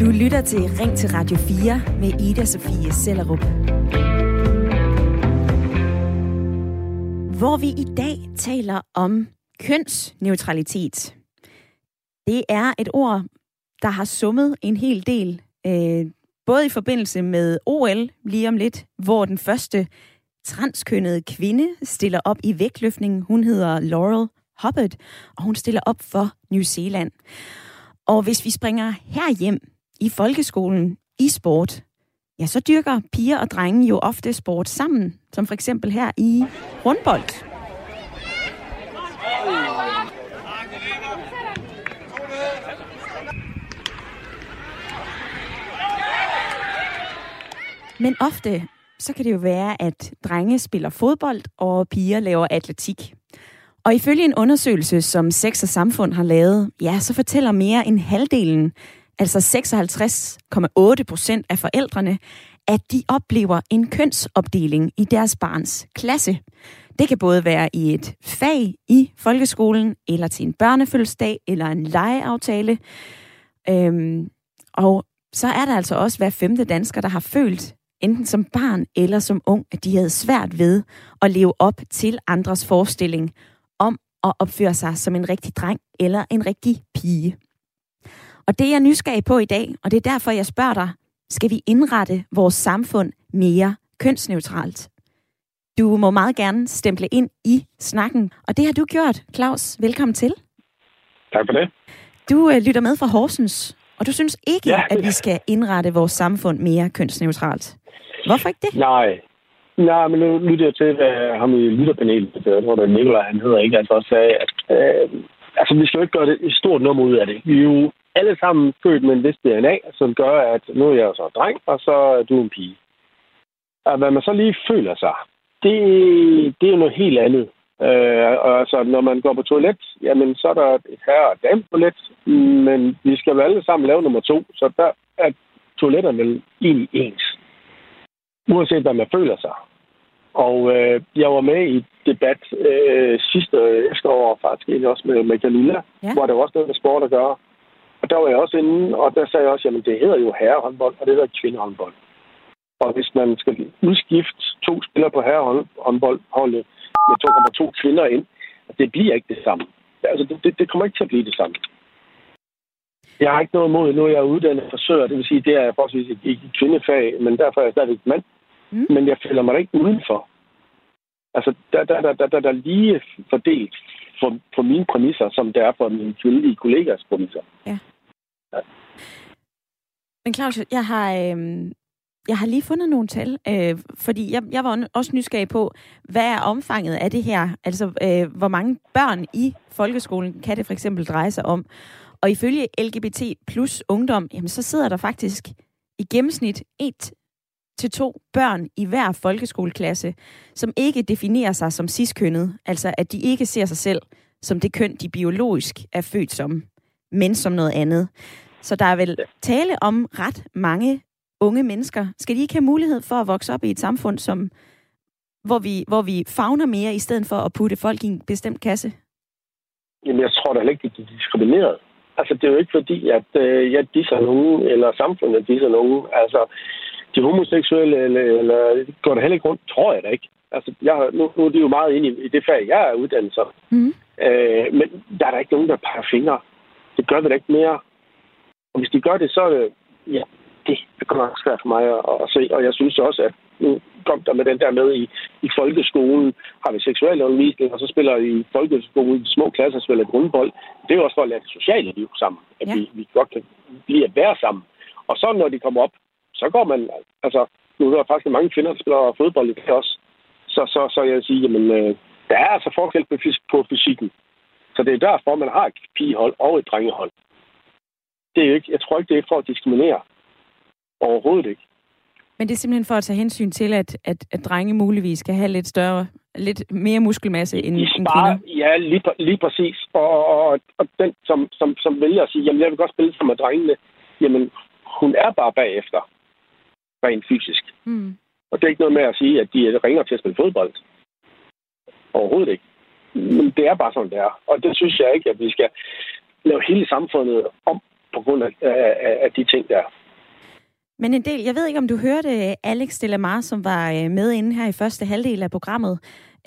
Du lytter til Ring til Radio 4 med Ida Sofie Sellerup. Hvor vi i dag taler om kønsneutralitet. Det er et ord, der har summet en hel del, øh, både i forbindelse med OL lige om lidt, hvor den første transkønnede kvinde stiller op i vægtløftning. Hun hedder Laurel Hubbard, og hun stiller op for New Zealand. Og hvis vi springer herhjem i folkeskolen i sport, ja, så dyrker piger og drenge jo ofte sport sammen, som for eksempel her i rundbold. Men ofte så kan det jo være, at drenge spiller fodbold, og piger laver atletik. Og ifølge en undersøgelse, som Sex og Samfund har lavet, ja, så fortæller mere end halvdelen, altså 56,8 procent af forældrene, at de oplever en kønsopdeling i deres barns klasse. Det kan både være i et fag i folkeskolen, eller til en børnefødselsdag, eller en legeaftale. Øhm, og så er der altså også hver femte dansker, der har følt, enten som barn eller som ung, at de havde svært ved at leve op til andres forestilling at opføre sig som en rigtig dreng eller en rigtig pige. Og det er jeg nysgerrig på i dag, og det er derfor, jeg spørger dig, skal vi indrette vores samfund mere kønsneutralt? Du må meget gerne stemple ind i snakken, og det har du gjort, Claus. Velkommen til. Tak for det. Du øh, lytter med fra Horsens, og du synes ikke, ja. at vi skal indrette vores samfund mere kønsneutralt. Hvorfor ikke det? Nej. Nej, men nu lytter jeg til, hvad ham i lytterpanelet, jeg tror, det er Nikolaj, han hedder ikke, altså også sagde, at øh, altså, vi skal jo ikke gøre det et stort nummer ud af det. Vi er jo alle sammen født med en vis DNA, som gør, at nu er jeg så en dreng, og så er du en pige. Og hvad man så lige føler sig, det, det er jo noget helt andet. Øh, og altså, når man går på toilet, jamen, så er der et herre- og dame toilet, men vi skal jo alle sammen lave nummer to, så der er toiletterne egentlig ens uanset hvad man føler sig. Og øh, jeg var med i debat øh, sidste efterår, faktisk egentlig også med, med Camilla, ja. hvor det var også noget med sport at gøre. Og der var jeg også inde, og der sagde jeg også, jamen det hedder jo herrehåndbold, og det hedder kvindehåndbold. Og hvis man skal udskifte to spillere på herrehåndboldholdet med 2,2 kvinder ind, det bliver ikke det samme. Altså, det, det kommer ikke til at blive det samme. Jeg har ikke noget imod, nu er jeg uddannet frisør, det vil sige, det er forholdsvis et, et kvindefag, men derfor er jeg stadigvæk mand. Mm. Men jeg føler mig da ikke udenfor. Altså, der, der, der, der, der, der er lige fordelt for, for mine præmisser, som det er for mine kvindelige kollegers præmisser. Ja. ja. Men Claus, jeg har, øh, jeg har lige fundet nogle tal, øh, fordi jeg, jeg var også nysgerrig på, hvad er omfanget af det her? Altså, øh, hvor mange børn i folkeskolen kan det for eksempel dreje sig om? Og ifølge LGBT plus ungdom, jamen, så sidder der faktisk i gennemsnit et til to børn i hver folkeskoleklasse, som ikke definerer sig som ciskønnet, altså at de ikke ser sig selv som det køn, de biologisk er født som, men som noget andet. Så der er vel tale om ret mange unge mennesker. Skal de ikke have mulighed for at vokse op i et samfund, som, hvor, vi, hvor vi fagner mere, i stedet for at putte folk i en bestemt kasse? Jamen, jeg tror da ikke, at de er diskrimineret. Altså, det er jo ikke fordi, at øh, jeg disser nogen, eller samfundet disser nogen. Altså, de homoseksuelle, eller, eller går der heller ikke rundt, tror jeg da ikke. Altså, jeg, nu, nu er de jo meget inde i, i det fag, jeg er uddannet så. Mm. Øh, men der er der ikke nogen, der peger fingre. Det gør vi da ikke mere. Og hvis de gør det, så er det, ja, det er godt svært for mig at, at se. Og jeg synes også, at nu kom der med den der med i, i folkeskolen, har vi seksuel undervisning, og så spiller i folkeskolen små klasser, spiller grundbold. Det er jo også for at lære det sociale liv sammen. At ja. vi, vi godt kan blive at være sammen. Og så når de kommer op så går man, altså, nu er der faktisk mange kvinder, der spiller fodbold i det også. Så, så, så jeg vil sige, jamen, øh, der er altså forskel på, på fysikken. Så det er derfor, man har et pigehold og et drengehold. Det er ikke, jeg tror ikke, det er for at diskriminere. Overhovedet ikke. Men det er simpelthen for at tage hensyn til, at, at, at drenge muligvis skal have lidt større, lidt mere muskelmasse end, end kvinder? Ja, lige, lige præcis. Og, og, og den, som, som, som vælger at sige, jamen jeg vil godt spille som med drengene, jamen hun er bare bagefter rent fysisk. Mm. Og det er ikke noget med at sige, at de ringer til at spille fodbold. Overhovedet ikke. Men det er bare sådan, det er. Og det synes jeg ikke, at vi skal... lave hele samfundet om på grund af, af, af de ting der. Men en del, jeg ved ikke, om du hørte Alex Delamar, som var øh, med inde her i første halvdel af programmet.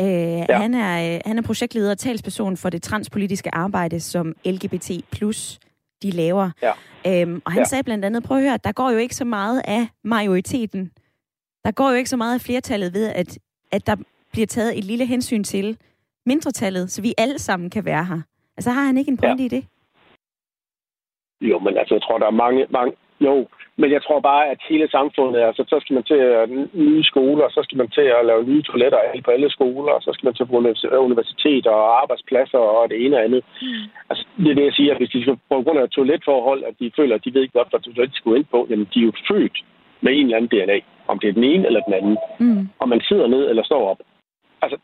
Øh, ja. han, er, han er projektleder og talsperson for det transpolitiske arbejde, som LGBT plus de laver. Ja. Øhm, og han ja. sagde blandt andet, prøv at høre, der går jo ikke så meget af majoriteten. Der går jo ikke så meget af flertallet ved, at, at der bliver taget et lille hensyn til mindretallet, så vi alle sammen kan være her. Altså har han ikke en pointe ja. i det? Jo, men altså, jeg tror, der er mange, mange... Jo, men jeg tror bare, at hele samfundet, altså, så skal man til at nye skoler, så skal man til at lave nye toiletter på alle skoler, så skal man til at universiteter og arbejdspladser og det ene og andet. Mm. Altså, det er det, jeg siger, at hvis de skal på grund af toiletforhold, at de føler, at de ved ikke godt, hvad toilet de skulle ind på, jamen de er jo født med en eller anden DNA. Om det er den ene eller den anden. Mm. Om man sidder ned eller står op. Altså,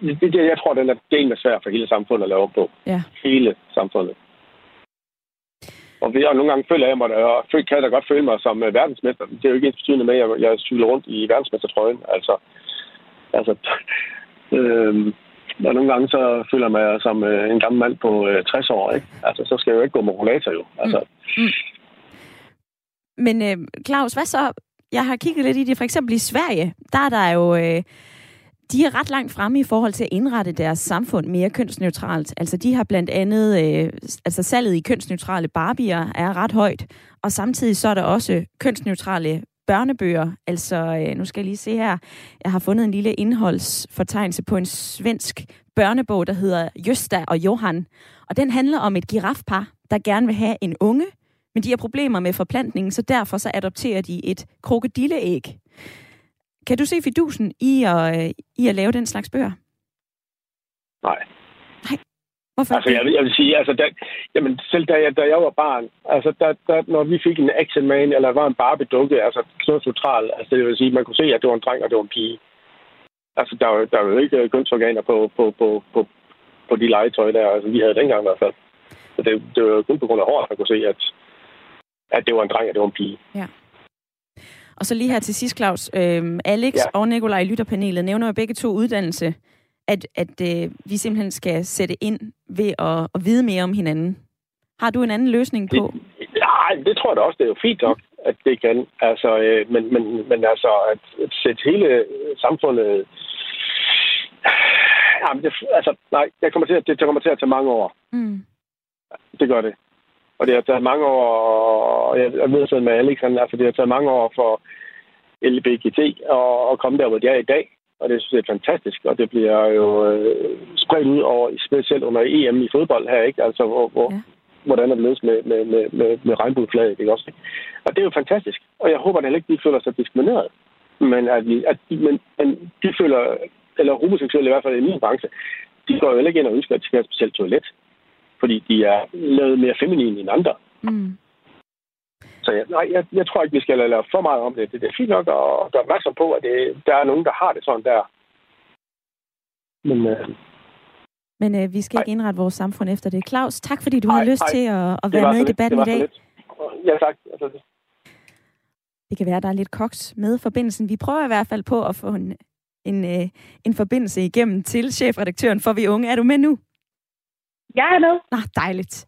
det, det, jeg tror, den er, det er svær for hele samfundet at lave på. Ja. Hele samfundet. Og, vi, og nogle gange føler jeg mig, og kan jeg da godt føle mig som øh, verdensmester. Det er jo ikke ens betydende med, at jeg, jeg cykler rundt i verdensmestertrøjen. Altså, altså øh, og nogle gange så føler jeg mig som øh, en gammel mand på øh, 60 år. Ikke? Altså, så skal jeg jo ikke gå med rollator jo. Altså. Mm. Mm. Men uh, Claus, hvad så? Jeg har kigget lidt i det. For eksempel i Sverige, der er der jo... Øh, de er ret langt fremme i forhold til at indrette deres samfund mere kønsneutralt. Altså de har blandt andet, øh, altså salget i kønsneutrale barbier er ret højt, og samtidig så er der også kønsneutrale børnebøger. Altså, øh, nu skal jeg lige se her. Jeg har fundet en lille indholdsfortegnelse på en svensk børnebog, der hedder Jøsta og Johan. Og den handler om et girafpar, der gerne vil have en unge, men de har problemer med forplantningen, så derfor så adopterer de et krokodilleæg. Kan du se fidusen i at, øh, i at lave den slags bøger? Nej. Nej. Hvorfor? Altså, jeg, vil, jeg vil sige, altså, da, jamen, selv da jeg, da jeg var barn, altså, da, da, når vi fik en action man, eller var en Barbie-dukke, altså, neutral, altså, det vil sige, man kunne se, at det var en dreng, og det var en pige. Altså, der, der var jo ikke kønsorganer på, på, på, på, på de legetøj der, altså, vi havde dengang i hvert fald. Så det, det var kun på grund af håret, man kunne se, at, at det var en dreng, og det var en pige. Ja. Og så lige her til sidst, Claus. Øh, Alex ja. og Nikolaj i lytterpanelet nævner jo begge to uddannelse, at, at øh, vi simpelthen skal sætte ind ved at, at vide mere om hinanden. Har du en anden løsning på? Det, nej, det tror jeg da også. Det er jo fint nok, at det kan. Altså, øh, men, men, men altså, at, at sætte hele samfundet... Jamen, det, altså, nej, det kommer, til, det, det kommer til at tage mange år. Mm. Det gør det. Og det har taget mange år, og jeg ved sådan med Alex, altså det har taget mange år for LBGT at, at komme der, hvor de er i dag. Og det synes jeg er fantastisk, og det bliver jo øh, spredt ud over, specielt under EM i fodbold her, ikke? Altså, hvor, hvor, ja. hvordan er det ledes med, med, med, med, med regnbueflaget, ikke også? Og det er jo fantastisk, og jeg håber at ikke, de føler sig diskrimineret. Men at, vi, at de, men, men de føler, eller homoseksuelle i hvert fald i min branche, de går jo heller ikke ind og ønsker, at de skal have et specielt toilet fordi de er lavet mere feminine end andre. Mm. Så jeg, nej, jeg, jeg tror ikke, vi skal lade for meget om det. Det, det er fint nok at gøre opmærksom på, at det, der er nogen, der har det sådan der. Men, øh, Men øh, vi skal nej. ikke indrette vores samfund efter det. Claus, tak fordi du nej, har lyst nej. til at, at være med i debatten i dag. Ja, tak. Altså, det kan være, der er lidt koks med forbindelsen. Vi prøver i hvert fald på at få en, en, øh, en forbindelse igennem til chefredaktøren for Vi Unge. Er du med nu? Jeg er med. Ah, dejligt.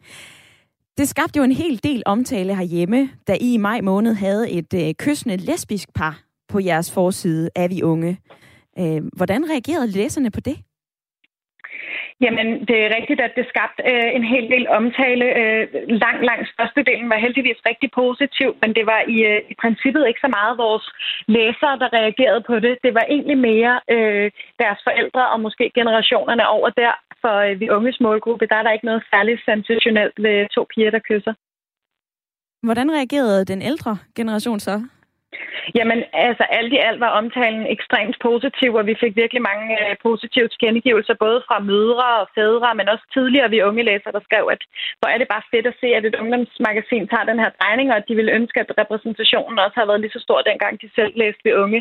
Det skabte jo en hel del omtale herhjemme, da I i maj måned havde et øh, kyssende lesbisk par på jeres forside af Vi Unge. Øh, hvordan reagerede læserne på det? Jamen, det er rigtigt, at det skabte øh, en hel del omtale. Øh, lang, langt størstedelen var heldigvis rigtig positiv, men det var i, øh, i princippet ikke så meget vores læsere, der reagerede på det. Det var egentlig mere øh, deres forældre og måske generationerne over der. For øh, vi unges målgruppe, der er der ikke noget særligt sensationelt ved to piger, der kysser. Hvordan reagerede den ældre generation så? Jamen, altså alt i alt var omtalen ekstremt positiv, og vi fik virkelig mange øh, positive tilkendegivelser, både fra mødre og fædre, men også tidligere vi unge læsere, der skrev, at hvor er det bare fedt at se, at et ungdomsmagasin tager den her drejning, og at de ville ønske, at repræsentationen også har været lige så stor, dengang de selv læste vi unge.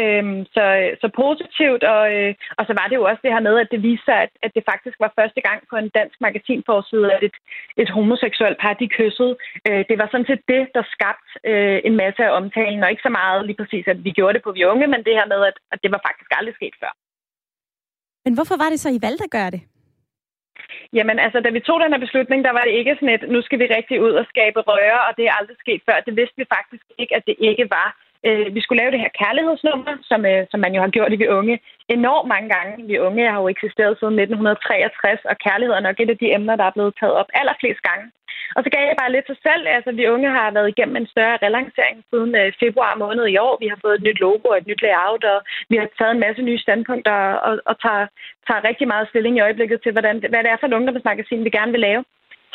Øhm, så, så positivt, og, øh, og så var det jo også det her med, at det viste sig, at, at det faktisk var første gang på en dansk magasinforside, at et, et homoseksuelt par, de kyssede. Øh, det var sådan set det, der skabte øh, en masse af omtalen, og ikke så meget lige præcis, at vi gjorde det på vi unge, men det her med, at, at det var faktisk aldrig sket før. Men hvorfor var det så, I valgte at gøre det? Jamen, altså, da vi tog den her beslutning, der var det ikke sådan et, nu skal vi rigtig ud og skabe røre, og det er aldrig sket før. Det vidste vi faktisk ikke, at det ikke var. Øh, vi skulle lave det her kærlighedsnummer, som, øh, som man jo har gjort i Vi Unge enormt mange gange. Vi Unge har jo eksisteret siden 1963, og kærlighed er nok et af de emner, der er blevet taget op allerflest gange. Og så gav jeg bare lidt til selv. Altså, vi unge har været igennem en større relancering siden øh, februar måned i år. Vi har fået et nyt logo og et nyt layout, og vi har taget en masse nye standpunkter og, og tager, tager rigtig meget stilling i øjeblikket til, hvordan, hvad det er for et ungdomsmagasin, vi gerne vil lave.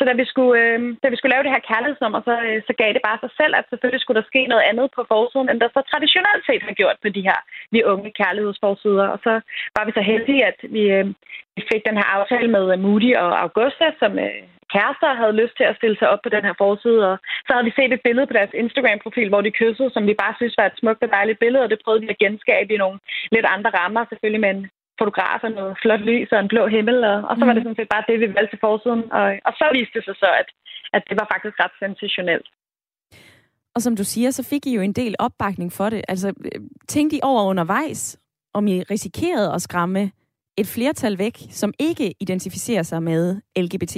Så da vi skulle, øh, da vi skulle lave det her kærlighedsnummer, så, øh, så gav det bare sig selv, at selvfølgelig skulle der ske noget andet på forsiden, end der så traditionelt set har gjort på de her vi unge kærlighedsforsider. Og så var vi så heldige, at vi, øh, vi fik den her aftale med øh, Moody og Augusta, som øh, kærester havde lyst til at stille sig op på den her forside. Og så havde vi set et billede på deres Instagram-profil, hvor de kyssede, som vi bare synes var et smukt og dejligt billede, og det prøvede vi at genskabe i nogle lidt andre rammer, selvfølgelig med en fotograf og noget flot lys og en blå himmel. Og, og så var det mm. sådan set bare det, vi valgte til forsiden. Og, og så viste det sig så, at, at det var faktisk ret sensationelt. Og som du siger, så fik I jo en del opbakning for det. Altså, tænkte I over undervejs, om I risikerede at skræmme et flertal væk, som ikke identificerer sig med LGBT+.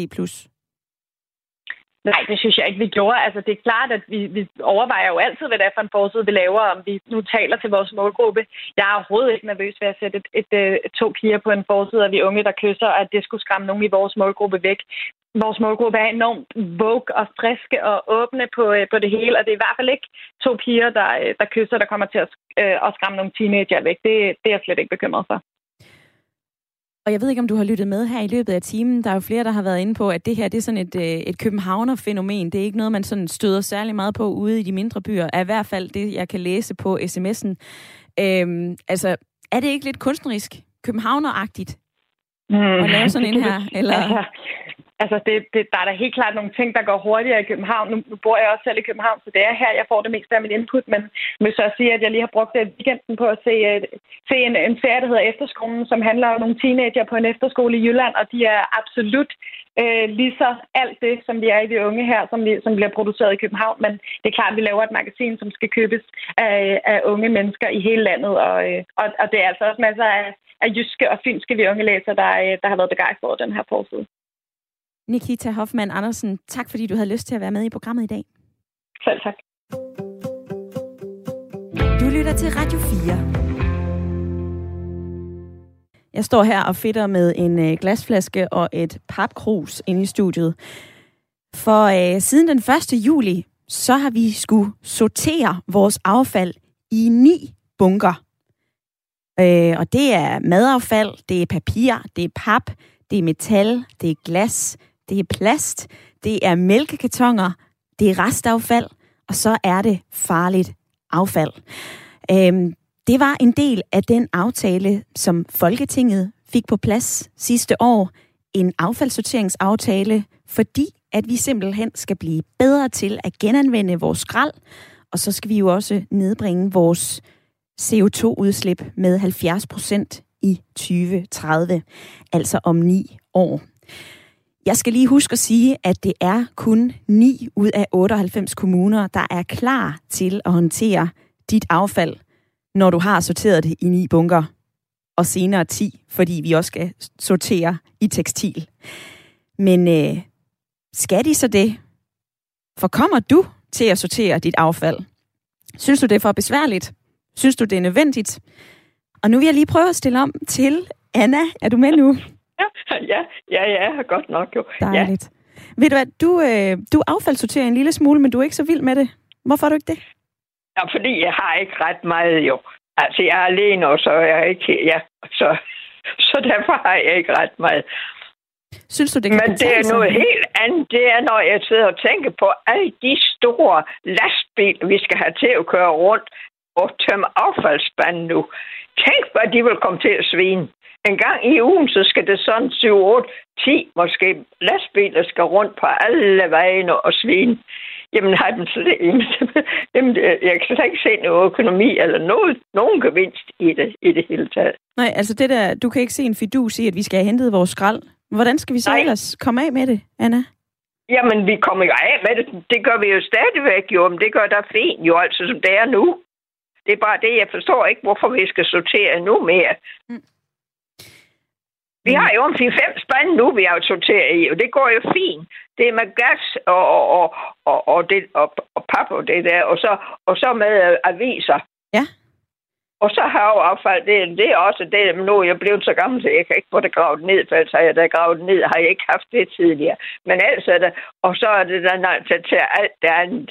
Nej, det synes jeg ikke, vi gjorde. Altså, det er klart, at vi, vi overvejer jo altid, hvad det er for en forsøg, vi laver, om vi nu taler til vores målgruppe. Jeg er overhovedet ikke nervøs ved at sætte et, et, et, to piger på en forside og vi unge, der kysser, at det skulle skræmme nogen i vores målgruppe væk. Vores målgruppe er enormt vogue og friske og åbne på, øh, på det hele, og det er i hvert fald ikke to piger, der, øh, der kysser, der kommer til at, øh, at skræmme nogle teenager væk. Det, det er jeg slet ikke bekymret for. Og jeg ved ikke, om du har lyttet med her i løbet af timen. Der er jo flere, der har været inde på, at det her det er sådan et, øh, et københavner-fænomen. Det er ikke noget, man sådan støder særlig meget på ude i de mindre byer. Er i hvert fald det, jeg kan læse på sms'en. Øhm, altså, er det ikke lidt kunstnerisk, københavneragtigt, mm. at lave sådan en her? Eller? Altså, Altså, det, det, der er da helt klart nogle ting, der går hurtigere i København. Nu, nu bor jeg også selv i København, så det er her, jeg får det meste af mit input. Men jeg vil så sige, at jeg lige har brugt øh, weekenden på at se, øh, se en, en serie, der hedder Efterskolen, som handler om nogle teenager på en efterskole i Jylland, og de er absolut øh, lige så alt det, som vi er i de unge her, som, vi, som bliver produceret i København. Men det er klart, at vi laver et magasin, som skal købes af, af unge mennesker i hele landet, og, øh, og, og det er altså også masser af, af jyske og finske vi unge læser, der, der har været begejstret over den her forside. Nikita Hoffmann Andersen, tak fordi du havde lyst til at være med i programmet i dag. Selv tak. Du lytter til Radio 4. Jeg står her og fitter med en øh, glasflaske og et papkrus inde i studiet. For øh, siden den 1. juli, så har vi skulle sortere vores affald i ni bunker. Øh, og det er madaffald, det er papir, det er pap, det er metal, det er glas, det er plast, det er mælkekartoner, det er restaffald, og så er det farligt affald. Øhm, det var en del af den aftale, som Folketinget fik på plads sidste år. En affaldssorteringsaftale, fordi at vi simpelthen skal blive bedre til at genanvende vores skrald, og så skal vi jo også nedbringe vores CO2-udslip med 70 procent i 2030, altså om ni år. Jeg skal lige huske at sige, at det er kun 9 ud af 98 kommuner, der er klar til at håndtere dit affald, når du har sorteret det i ni bunker, og senere 10, fordi vi også skal sortere i tekstil. Men øh, skal de så det? For kommer du til at sortere dit affald? Synes du, det er for besværligt? Synes du, det er nødvendigt? Og nu vil jeg lige prøve at stille om til Anna. Er du med nu? ja, ja, ja, godt nok jo. Dejligt. Ja. Ved du hvad, du, øh, du affaldssorterer en lille smule, men du er ikke så vild med det. Hvorfor er du ikke det? Ja, fordi jeg har ikke ret meget jo. Altså, jeg er alene, og så er jeg ikke... Ja, så, så derfor har jeg ikke ret meget. Synes du, det kan Men det er noget helt andet. Det er, når jeg sidder og tænker på alle de store lastbiler, vi skal have til at køre rundt og tømme affaldsspanden nu. Tænk, hvad de vil komme til at svine en gang i ugen, så skal det sådan 7, 8, 10 måske lastbiler skal rundt på alle vejene og svine. Jamen, har dem slet, jamen, jeg kan slet ikke se noget økonomi eller noget, nogen gevinst i det, i det hele taget. Nej, altså det der, du kan ikke se en fidus i, at vi skal have hentet vores skrald. Hvordan skal vi så Nej. ellers komme af med det, Anna? Jamen, vi kommer jo af med det. Det gør vi jo stadigvæk, jo, men det gør der fint, jo, altså som det er nu. Det er bare det, jeg forstår ikke, hvorfor vi skal sortere endnu mere. Mm. Vi har jo om 5 spande nu, vi har sorteret i, og det går jo fint. Det er med gas og, og, og, og, det, og, og pap og det der, og så, og så med øh, aviser. Ja. Og så har jo affald, det, det er også det, men nu er jeg blevet så gammel, så jeg kan ikke få det gravet ned, for ellers har jeg da gravet ned, har jeg ikke haft det tidligere. Men altså det, og så er det der til, til alt det andet.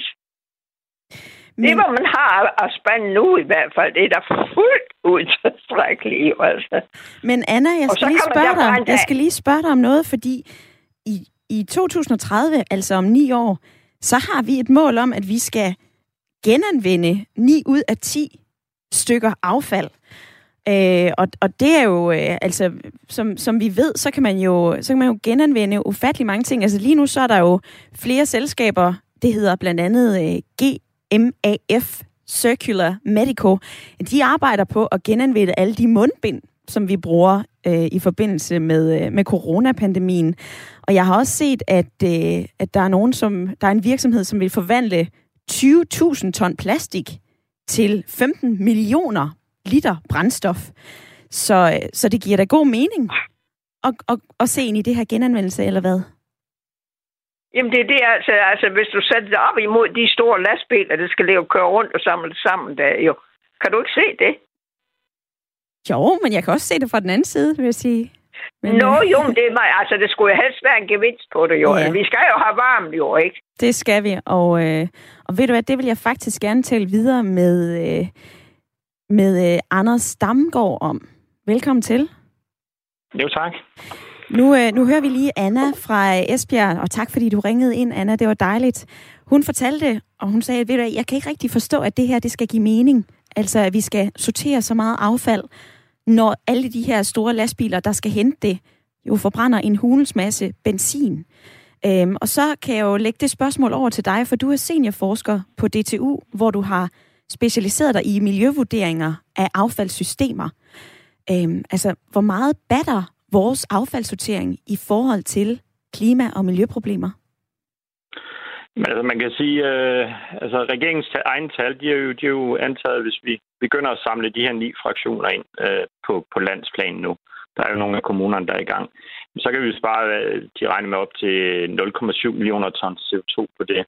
Men... Det, hvor man har at spænde nu i hvert fald, det er da fuldt ud tilstrækkeligt. Altså. Men Anna, jeg skal, lige spørge dig, jeg skal lige spørge dig om noget, fordi i, i 2030, altså om ni år, så har vi et mål om, at vi skal genanvende 9 ud af 10 stykker affald. Øh, og, og det er jo, øh, altså, som, som vi ved, så kan man jo, så kan man jo genanvende ufattelig mange ting. Altså lige nu så er der jo flere selskaber, det hedder blandt andet øh, MAF, Circular Medical. De arbejder på at genanvende alle de mundbind, som vi bruger øh, i forbindelse med, øh, med coronapandemien. Og jeg har også set, at, øh, at der er nogen, som der er en virksomhed, som vil forvandle 20.000 ton plastik til 15 millioner liter brændstof. Så, øh, så det giver da god mening at, at, at se ind i det her genanvendelse, eller hvad? Jamen det er det, altså, altså hvis du sætter det op imod de store lastbiler, der skal leve køre rundt og samle sammen, der jo. Kan du ikke se det? Jo, men jeg kan også se det fra den anden side, vil jeg sige. Men, Nå øh, jo, men det, er, altså, det skulle jo helst være en gevinst på det jo. Ja. Vi skal jo have varmt jo, ikke? Det skal vi, og, øh, og ved du hvad, det vil jeg faktisk gerne tale videre med, øh, med øh, Anders Damgaard om. Velkommen til. Jo, tak. Nu, øh, nu hører vi lige Anna fra øh, Esbjerg, og tak fordi du ringede ind, Anna. Det var dejligt. Hun fortalte, og hun sagde, ved du jeg kan ikke rigtig forstå, at det her det skal give mening. Altså, at vi skal sortere så meget affald, når alle de her store lastbiler, der skal hente det, jo forbrænder en hulens masse benzin. Øhm, og så kan jeg jo lægge det spørgsmål over til dig, for du er seniorforsker på DTU, hvor du har specialiseret dig i miljøvurderinger af affaldssystemer. Øhm, altså, hvor meget batter vores affaldssortering i forhold til klima- og miljøproblemer? Men altså, man kan sige, øh, altså regeringens egen tal, de er, jo, de er jo antaget, hvis vi begynder at samle de her ni fraktioner ind øh, på, på landsplan nu. Der er jo nogle af kommunerne, der er i gang. Så kan vi spare, øh, de regner med op til 0,7 millioner tons CO2 på det.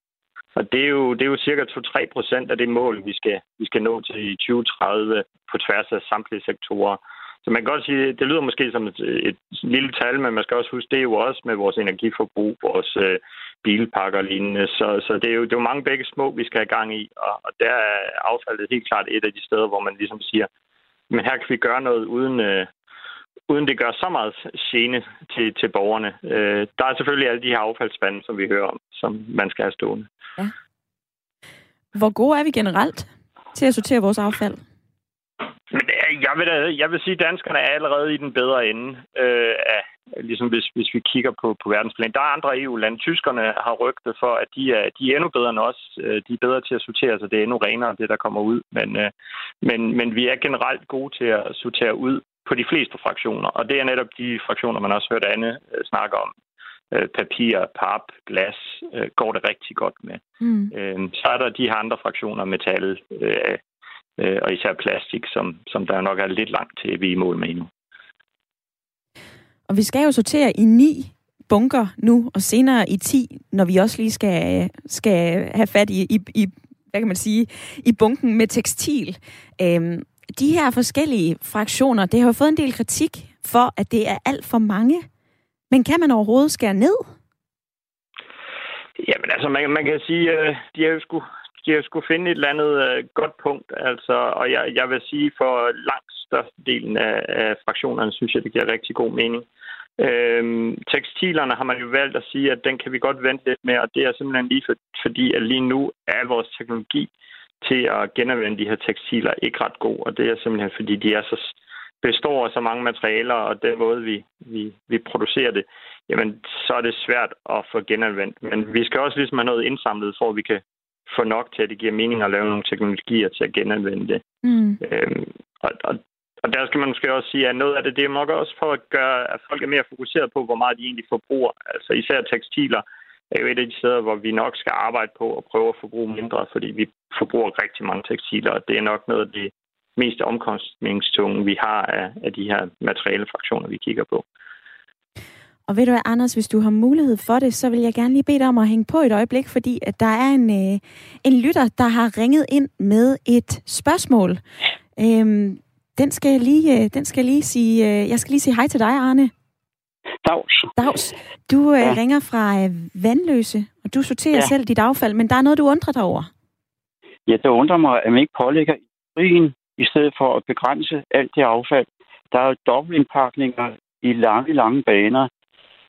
Og det er jo, det er jo cirka 2-3 procent af det mål, vi skal, vi skal nå til i 2030 på tværs af samtlige sektorer. Så man kan godt sige, det lyder måske som et, et lille tal, men man skal også huske, det er jo også med vores energiforbrug, vores øh, bilpakker og lignende. Så, så det, er jo, det er jo mange begge små, vi skal have gang i, og, og der er affaldet helt klart et af de steder, hvor man ligesom siger, men her kan vi gøre noget uden, øh, uden det gør så meget gene til, til borgerne. Øh, der er selvfølgelig alle de her affaldsspande, som vi hører om, som man skal have stående. Ja. Hvor gode er vi generelt til at sortere vores affald? Men jeg vil, da, jeg vil sige, at danskerne er allerede i den bedre ende, øh, af, ligesom hvis, hvis vi kigger på, på verdensplan. Der er andre EU-lande. Tyskerne har rygtet for, at de er, de er endnu bedre end os. Øh, de er bedre til at sortere, så det er endnu renere, det der kommer ud. Men, øh, men, men vi er generelt gode til at sortere ud på de fleste fraktioner. Og det er netop de fraktioner, man også hørt Anne øh, snakke om. Øh, papir, pap, glas, øh, går det rigtig godt med. Mm. Øh, så er der de her andre fraktioner, metal, øh, øh, og især plastik, som, som der nok er lidt langt til, at vi er i mål med endnu. Og vi skal jo sortere i ni bunker nu, og senere i 10, når vi også lige skal, skal have fat i, i, i, hvad kan man sige, i bunken med tekstil. Øhm, de her forskellige fraktioner, det har jo fået en del kritik for, at det er alt for mange. Men kan man overhovedet skære ned? Jamen altså, man, man kan sige, øh, de har jo sgu skal har skulle finde et eller andet øh, godt punkt, altså, og jeg, jeg vil sige, for langt størstedelen af, af fraktionerne, synes jeg, det giver rigtig god mening. Øhm, tekstilerne har man jo valgt at sige, at den kan vi godt vente lidt med, og det er simpelthen lige for, fordi, at lige nu er vores teknologi til at genanvende de her tekstiler ikke ret god, og det er simpelthen fordi, de er så består af så mange materialer, og den måde, vi, vi, vi producerer det, jamen, så er det svært at få genanvendt. Men vi skal også ligesom have noget indsamlet, for at vi kan få nok til, at det giver mening at lave nogle teknologier til at genanvende det. Mm. Øhm, og, og, og der skal man måske også sige, at noget af det, det er nok også for at gøre, at folk er mere fokuseret på, hvor meget de egentlig forbruger. Altså især tekstiler er jo et af de steder, hvor vi nok skal arbejde på at prøve at forbruge mindre, fordi vi forbruger rigtig mange tekstiler, og det er nok noget af det mest omkostningstunge, vi har af, af de her materielle fraktioner, vi kigger på. Og ved du hvad, Anders, hvis du har mulighed for det, så vil jeg gerne lige bede dig om at hænge på et øjeblik, fordi at der er en, øh, en lytter, der har ringet ind med et spørgsmål. Øhm, den skal jeg lige, øh, den skal jeg lige sige, øh, jeg skal lige sige hej til dig, Arne. Dags. Dags. Du øh, ja. ringer fra øh, Vandløse, og du sorterer ja. selv dit affald, men der er noget, du undrer dig over. Ja, det undrer mig, at man ikke pålægger industrien i stedet for at begrænse alt det affald. Der er jo dobbeltindpakninger i lange, lange baner,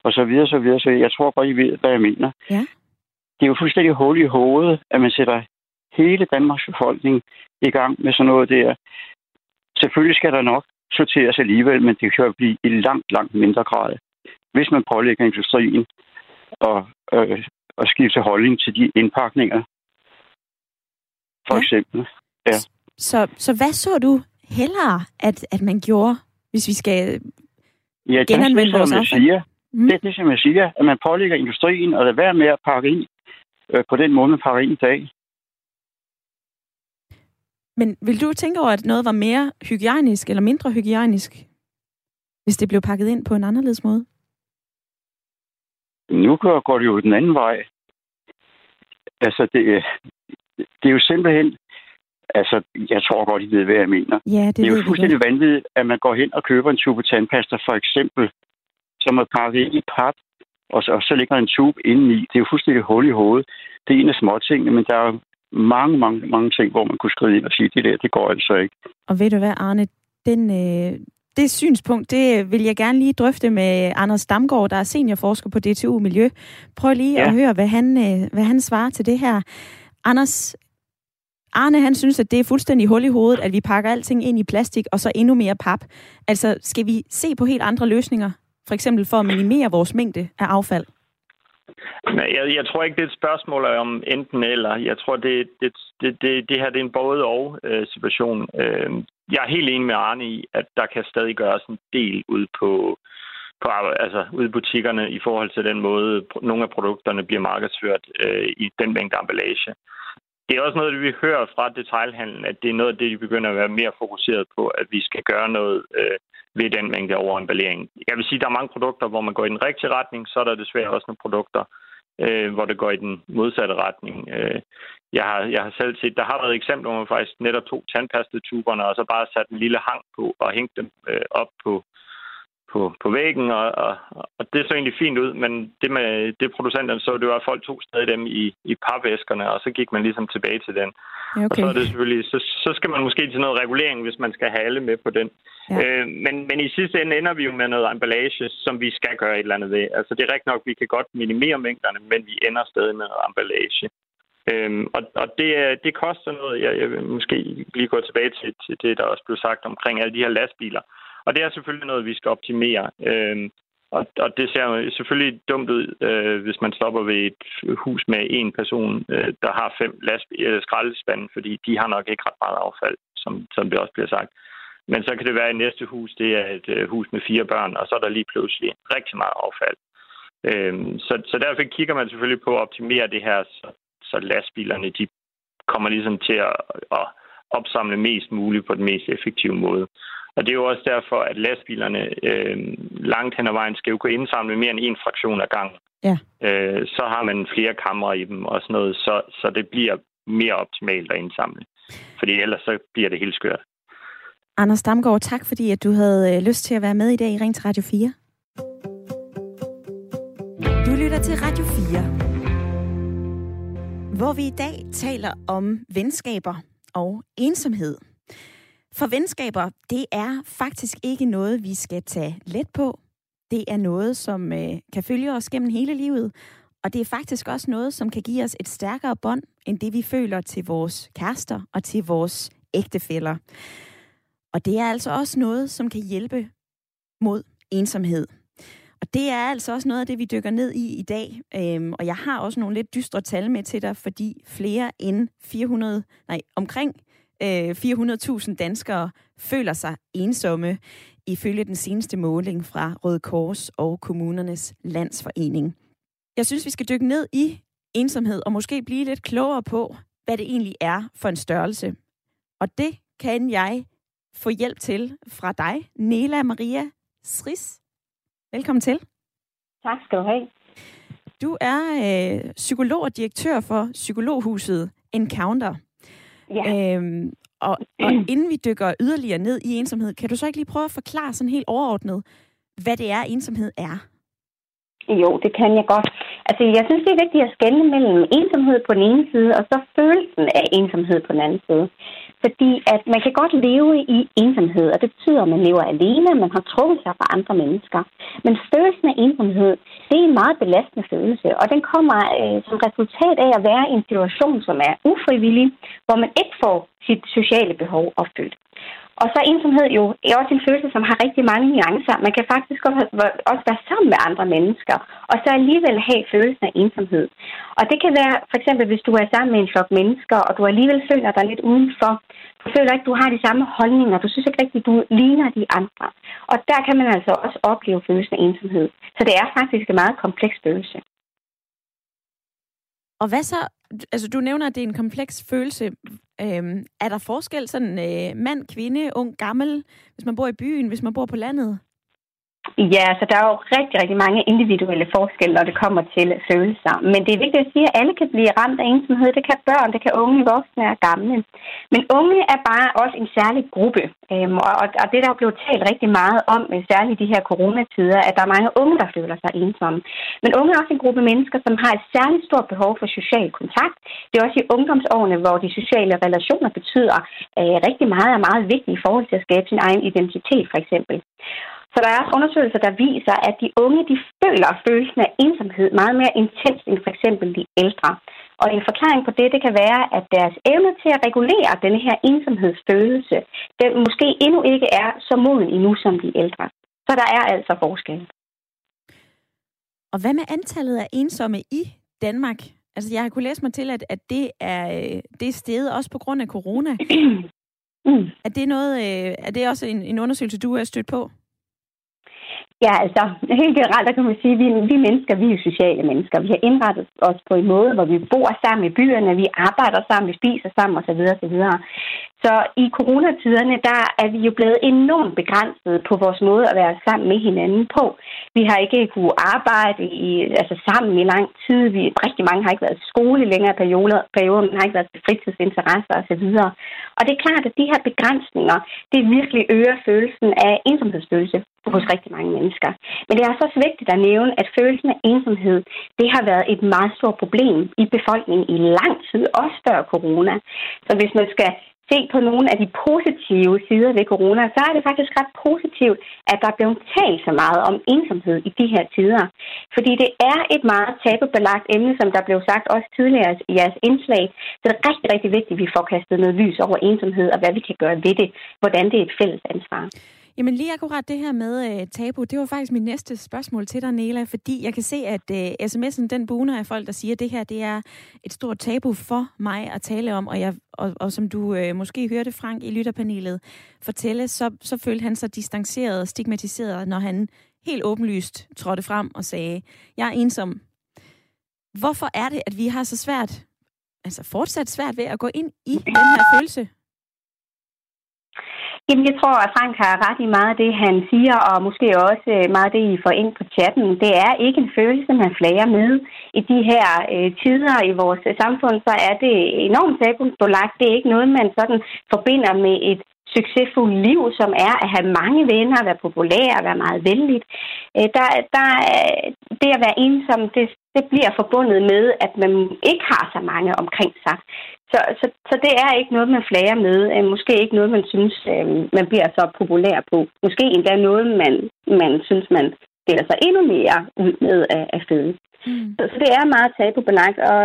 og så videre, så videre. Så jeg tror godt, I ved, hvad jeg mener. Ja. Det er jo fuldstændig hul i hovedet, at man sætter hele Danmarks befolkning i gang med sådan noget der. Selvfølgelig skal der nok sorteres alligevel, men det kan jo blive i langt, langt mindre grad, hvis man pålægger industrien og, øh, at skifte holdning til de indpakninger. For ja. eksempel. Ja. Så, så hvad så du hellere, at, at man gjorde, hvis vi skal ja, genanvende vores affald? Siger, mm. Det er det, som jeg siger, at man pålægger industrien og lade være med at pakke ind øh, på den måde, man pakker ind i dag. Men vil du tænke over, at noget var mere hygiejnisk eller mindre hygiejnisk, hvis det blev pakket ind på en anderledes måde? Nu går det jo den anden vej. Altså, det, det er jo simpelthen... Altså, jeg tror godt, I ved, hvad jeg mener. Ja, det, det er jo fuldstændig vanvittigt, at man går hen og køber en tube tandpasta, for eksempel, som er pakket ind i pap, og så, og så ligger en tube indeni. Det er jo fuldstændig hul i hovedet. Det er en af småtingene, men der er mange, mange, mange ting, hvor man kunne skrive ind og sige, det der, det går altså ikke. Og ved du hvad, Arne, den, øh, det synspunkt, det vil jeg gerne lige drøfte med Anders Damgaard, der er seniorforsker på DTU Miljø. Prøv lige ja. at høre, hvad han, øh, hvad han svarer til det her. Anders, Arne han synes, at det er fuldstændig hul i hovedet, at vi pakker alting ind i plastik, og så endnu mere pap. Altså, skal vi se på helt andre løsninger? For eksempel for at minimere vores mængde af affald? Jeg, jeg tror ikke, det er et spørgsmål om enten eller. Jeg tror, det, det, det, det, det her det er en både-og øh, situation. Øh, jeg er helt enig med Arne i, at der kan stadig gøres en del ud på, på altså ude i butikkerne i forhold til den måde, nogle af produkterne bliver markedsført øh, i den mængde emballage. Det er også noget, vi hører fra detailhandlen, at det er noget af det, de begynder at være mere fokuseret på, at vi skal gøre noget øh, ved den mængde overemballering. Jeg vil sige, at der er mange produkter, hvor man går i den rigtige retning, så er der desværre også nogle produkter, øh, hvor det går i den modsatte retning. Øh, jeg, har, jeg har selv set, der har været eksempler, hvor man faktisk netop tog tandpastetuberne og så bare sat en lille hang på og hængt dem øh, op på, på, på væggen, og, og, og det så egentlig fint ud, men det med det producenterne så, det var, at folk tog stadig dem i, i papvæskerne, og så gik man ligesom tilbage til den. Okay. Og så er det selvfølgelig, så, så skal man måske til noget regulering, hvis man skal have alle med på den. Ja. Øh, men, men i sidste ende ender vi jo med noget emballage, som vi skal gøre et eller andet ved. Altså det er rigtigt nok, vi kan godt minimere mængderne, men vi ender stadig med noget emballage. Øhm, og og det, det koster noget. Jeg, jeg vil måske lige gå tilbage til, til det, der også blev sagt omkring alle de her lastbiler. Og det er selvfølgelig noget, vi skal optimere. Øh, og, og det ser selvfølgelig dumt ud, øh, hvis man stopper ved et hus med en person, øh, der har fem last- øh, skraldespande, fordi de har nok ikke ret meget affald, som, som det også bliver sagt. Men så kan det være, at næste hus det er et øh, hus med fire børn, og så er der lige pludselig rigtig meget affald. Øh, så, så derfor kigger man selvfølgelig på at optimere det her, så, så lastbilerne de kommer ligesom til at, at opsamle mest muligt på den mest effektive måde. Og det er jo også derfor, at lastbilerne øh, langt hen ad vejen skal jo kunne indsamle mere end en fraktion af gangen. Ja. Øh, så har man flere kamre i dem og sådan noget, så, så det bliver mere optimalt at indsamle. Fordi ellers så bliver det helt skørt. Anders Damgaard, tak fordi at du havde øh, lyst til at være med i dag i Ring til Radio 4. Du lytter til Radio 4, hvor vi i dag taler om venskaber og ensomhed. For venskaber, det er faktisk ikke noget, vi skal tage let på. Det er noget, som øh, kan følge os gennem hele livet. Og det er faktisk også noget, som kan give os et stærkere bånd, end det vi føler til vores kærester og til vores ægtefæller. Og det er altså også noget, som kan hjælpe mod ensomhed. Og det er altså også noget af det, vi dykker ned i i dag. Øhm, og jeg har også nogle lidt dystre tal med til dig, fordi flere end 400, nej, omkring øh, 400.000 danskere føler sig ensomme, ifølge den seneste måling fra Røde Kors og Kommunernes Landsforening. Jeg synes, vi skal dykke ned i ensomhed og måske blive lidt klogere på, hvad det egentlig er for en størrelse. Og det kan jeg få hjælp til fra dig, Nela Maria Sris. Velkommen til. Tak skal du have. Du er øh, psykolog og direktør for Psykologhuset Encounter. Ja. Øhm, og, og inden vi dykker yderligere ned i ensomhed, kan du så ikke lige prøve at forklare sådan helt overordnet, hvad det er, ensomhed er? Jo, det kan jeg godt. Altså, jeg synes, det er vigtigt at skelne mellem ensomhed på den ene side, og så følelsen af ensomhed på den anden side. Fordi at man kan godt leve i ensomhed, og det betyder, at man lever alene, man har trukket sig fra andre mennesker. Men følelsen af ensomhed, det er en meget belastende følelse, og den kommer øh, som resultat af at være i en situation, som er ufrivillig, hvor man ikke får sit sociale behov opfyldt. Og så ensomhed jo er også en følelse, som har rigtig mange nuancer. Man kan faktisk også være sammen med andre mennesker, og så alligevel have følelsen af ensomhed. Og det kan være, for eksempel, hvis du er sammen med en flok mennesker, og du alligevel føler dig lidt udenfor. Du føler ikke, du har de samme holdninger. Du synes ikke rigtigt, du ligner de andre. Og der kan man altså også opleve følelsen af ensomhed. Så det er faktisk en meget kompleks følelse. Og hvad så? Altså, du nævner, at det er en kompleks følelse. Øhm, er der forskel sådan øh, mand, kvinde, ung, gammel, hvis man bor i byen, hvis man bor på landet? Ja, så der er jo rigtig, rigtig mange individuelle forskelle, når det kommer til følelser. Men det er vigtigt at sige, at alle kan blive ramt af ensomhed. Det kan børn, det kan unge, voksne og gamle. Men unge er bare også en særlig gruppe. Øhm, og, og det, der er blevet talt rigtig meget om, øh, særligt i de her coronatider, at der er mange unge, der føler sig ensomme. Men unge er også en gruppe mennesker, som har et særligt stort behov for social kontakt. Det er også i ungdomsårene, hvor de sociale relationer betyder øh, rigtig meget og meget vigtigt i forhold til at skabe sin egen identitet, for eksempel. Så der er også undersøgelser, der viser, at de unge de føler følelsen af ensomhed meget mere intens end for eksempel de ældre. Og en forklaring på det, det kan være, at deres evne til at regulere denne her ensomhedsfølelse, den måske endnu ikke er så moden endnu som de ældre. Så der er altså forskel. Og hvad med antallet af ensomme i Danmark? Altså, jeg har kunnet læse mig til, at, at det, er, det er steget også på grund af corona. mm. Er det noget, øh, er det også en, en undersøgelse, du er stødt på? Ja, altså helt generelt, der kan man sige, at vi, vi mennesker, vi er jo sociale mennesker. Vi har indrettet os på en måde, hvor vi bor sammen i byerne, vi arbejder sammen, vi spiser sammen osv. osv. Så i coronatiderne, der er vi jo blevet enormt begrænset på vores måde at være sammen med hinanden på. Vi har ikke kunne arbejde i, altså sammen i lang tid. Vi, rigtig mange har ikke været i skole i længere perioder, perioder men har ikke været til fritidsinteresser osv. Og det er klart, at de her begrænsninger, det virkelig øger følelsen af ensomhedsfølelse hos rigtig mange mennesker. Men det er også vigtigt at nævne, at følelsen af ensomhed, det har været et meget stort problem i befolkningen i lang tid, også før corona. Så hvis man skal se på nogle af de positive sider ved corona, så er det faktisk ret positivt, at der er blevet talt så meget om ensomhed i de her tider. Fordi det er et meget tabubelagt emne, som der blev sagt også tidligere i jeres indslag. Så det er rigtig, rigtig vigtigt, at vi får kastet noget lys over ensomhed og hvad vi kan gøre ved det. Hvordan det er et fælles ansvar. Jamen lige akkurat det her med øh, tabu, det var faktisk min næste spørgsmål til dig, Nela, fordi jeg kan se, at øh, sms'en den buner af folk, der siger, at det her det er et stort tabu for mig at tale om, og, jeg, og, og som du øh, måske hørte Frank i lytterpanelet fortælle, så, så følte han sig distanceret og stigmatiseret, når han helt åbenlyst trådte frem og sagde, jeg er ensom. Hvorfor er det, at vi har så svært, altså fortsat svært ved at gå ind i den her følelse? Jamen, jeg tror, at Frank har ret i meget af det, han siger, og måske også øh, meget af det, I får ind på chatten. Det er ikke en følelse, man flager med. I de her øh, tider i vores øh, samfund, så er det enormt tabubelagt. Det er ikke noget, man sådan forbinder med et succesfuldt liv, som er at have mange venner, være populær, være meget venligt. Øh, der, der, det at være ensom, det, det bliver forbundet med, at man ikke har så mange omkring sig. Så, så, så det er ikke noget, man flager med. Øh, måske ikke noget, man synes, øh, man bliver så populær på. Måske endda noget, man, man synes, man stiller sig endnu mere ud med at, at føde. Mm. Så, så det er meget tabubelagt, og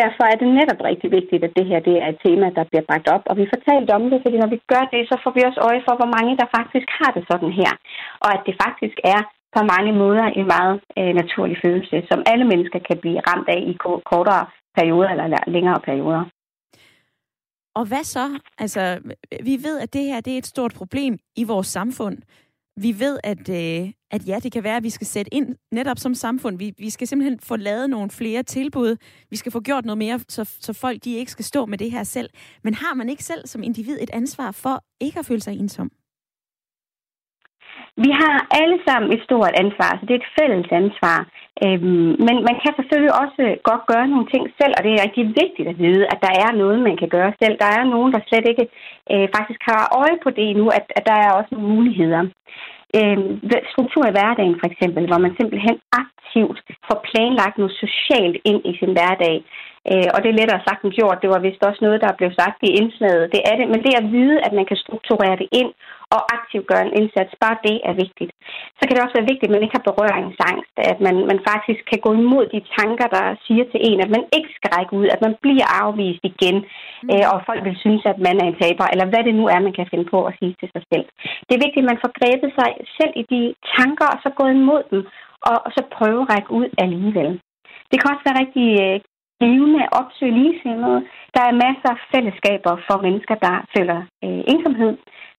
derfor er det netop rigtig vigtigt, at det her det er et tema, der bliver bragt op. Og vi får talt om det, fordi når vi gør det, så får vi også øje for, hvor mange der faktisk har det sådan her. Og at det faktisk er på mange måder en meget øh, naturlig følelse, som alle mennesker kan blive ramt af i kortere perioder eller længere perioder. Og hvad så? Altså, vi ved, at det her det er et stort problem i vores samfund. Vi ved, at, øh, at ja, det kan være, at vi skal sætte ind netop som samfund. Vi, vi skal simpelthen få lavet nogle flere tilbud. Vi skal få gjort noget mere, så, så folk de ikke skal stå med det her selv. Men har man ikke selv som individ et ansvar for ikke at føle sig ensom? Vi har alle sammen et stort ansvar, så det er et fælles ansvar. Øhm, men man kan selvfølgelig også godt gøre nogle ting selv, og det er rigtig vigtigt at vide, at der er noget, man kan gøre selv. Der er nogen, der slet ikke øh, faktisk har øje på det endnu, at, at der er også nogle muligheder. Øhm, struktur i hverdagen for eksempel, hvor man simpelthen aktivt får planlagt noget socialt ind i sin hverdag. Øh, og det er lettere sagt end gjort. Det var vist også noget, der blev sagt i indslaget. Det er det. Men det at vide, at man kan strukturere det ind og aktivt gøre en indsats, bare det er vigtigt. Så kan det også være vigtigt, at man ikke har berøringsangst. At man, man faktisk kan gå imod de tanker, der siger til en, at man ikke skal række ud, at man bliver afvist igen, mm. øh, og folk vil synes, at man er en taber, eller hvad det nu er, man kan finde på at sige til sig selv. Det er vigtigt, at man får grebet sig selv i de tanker, og så gå imod dem, og, og så prøve at række ud alligevel. Det kan også være rigtig øh, givende at opsøge ligesindede. Der er masser af fællesskaber for mennesker, der føler øh, ensomhed.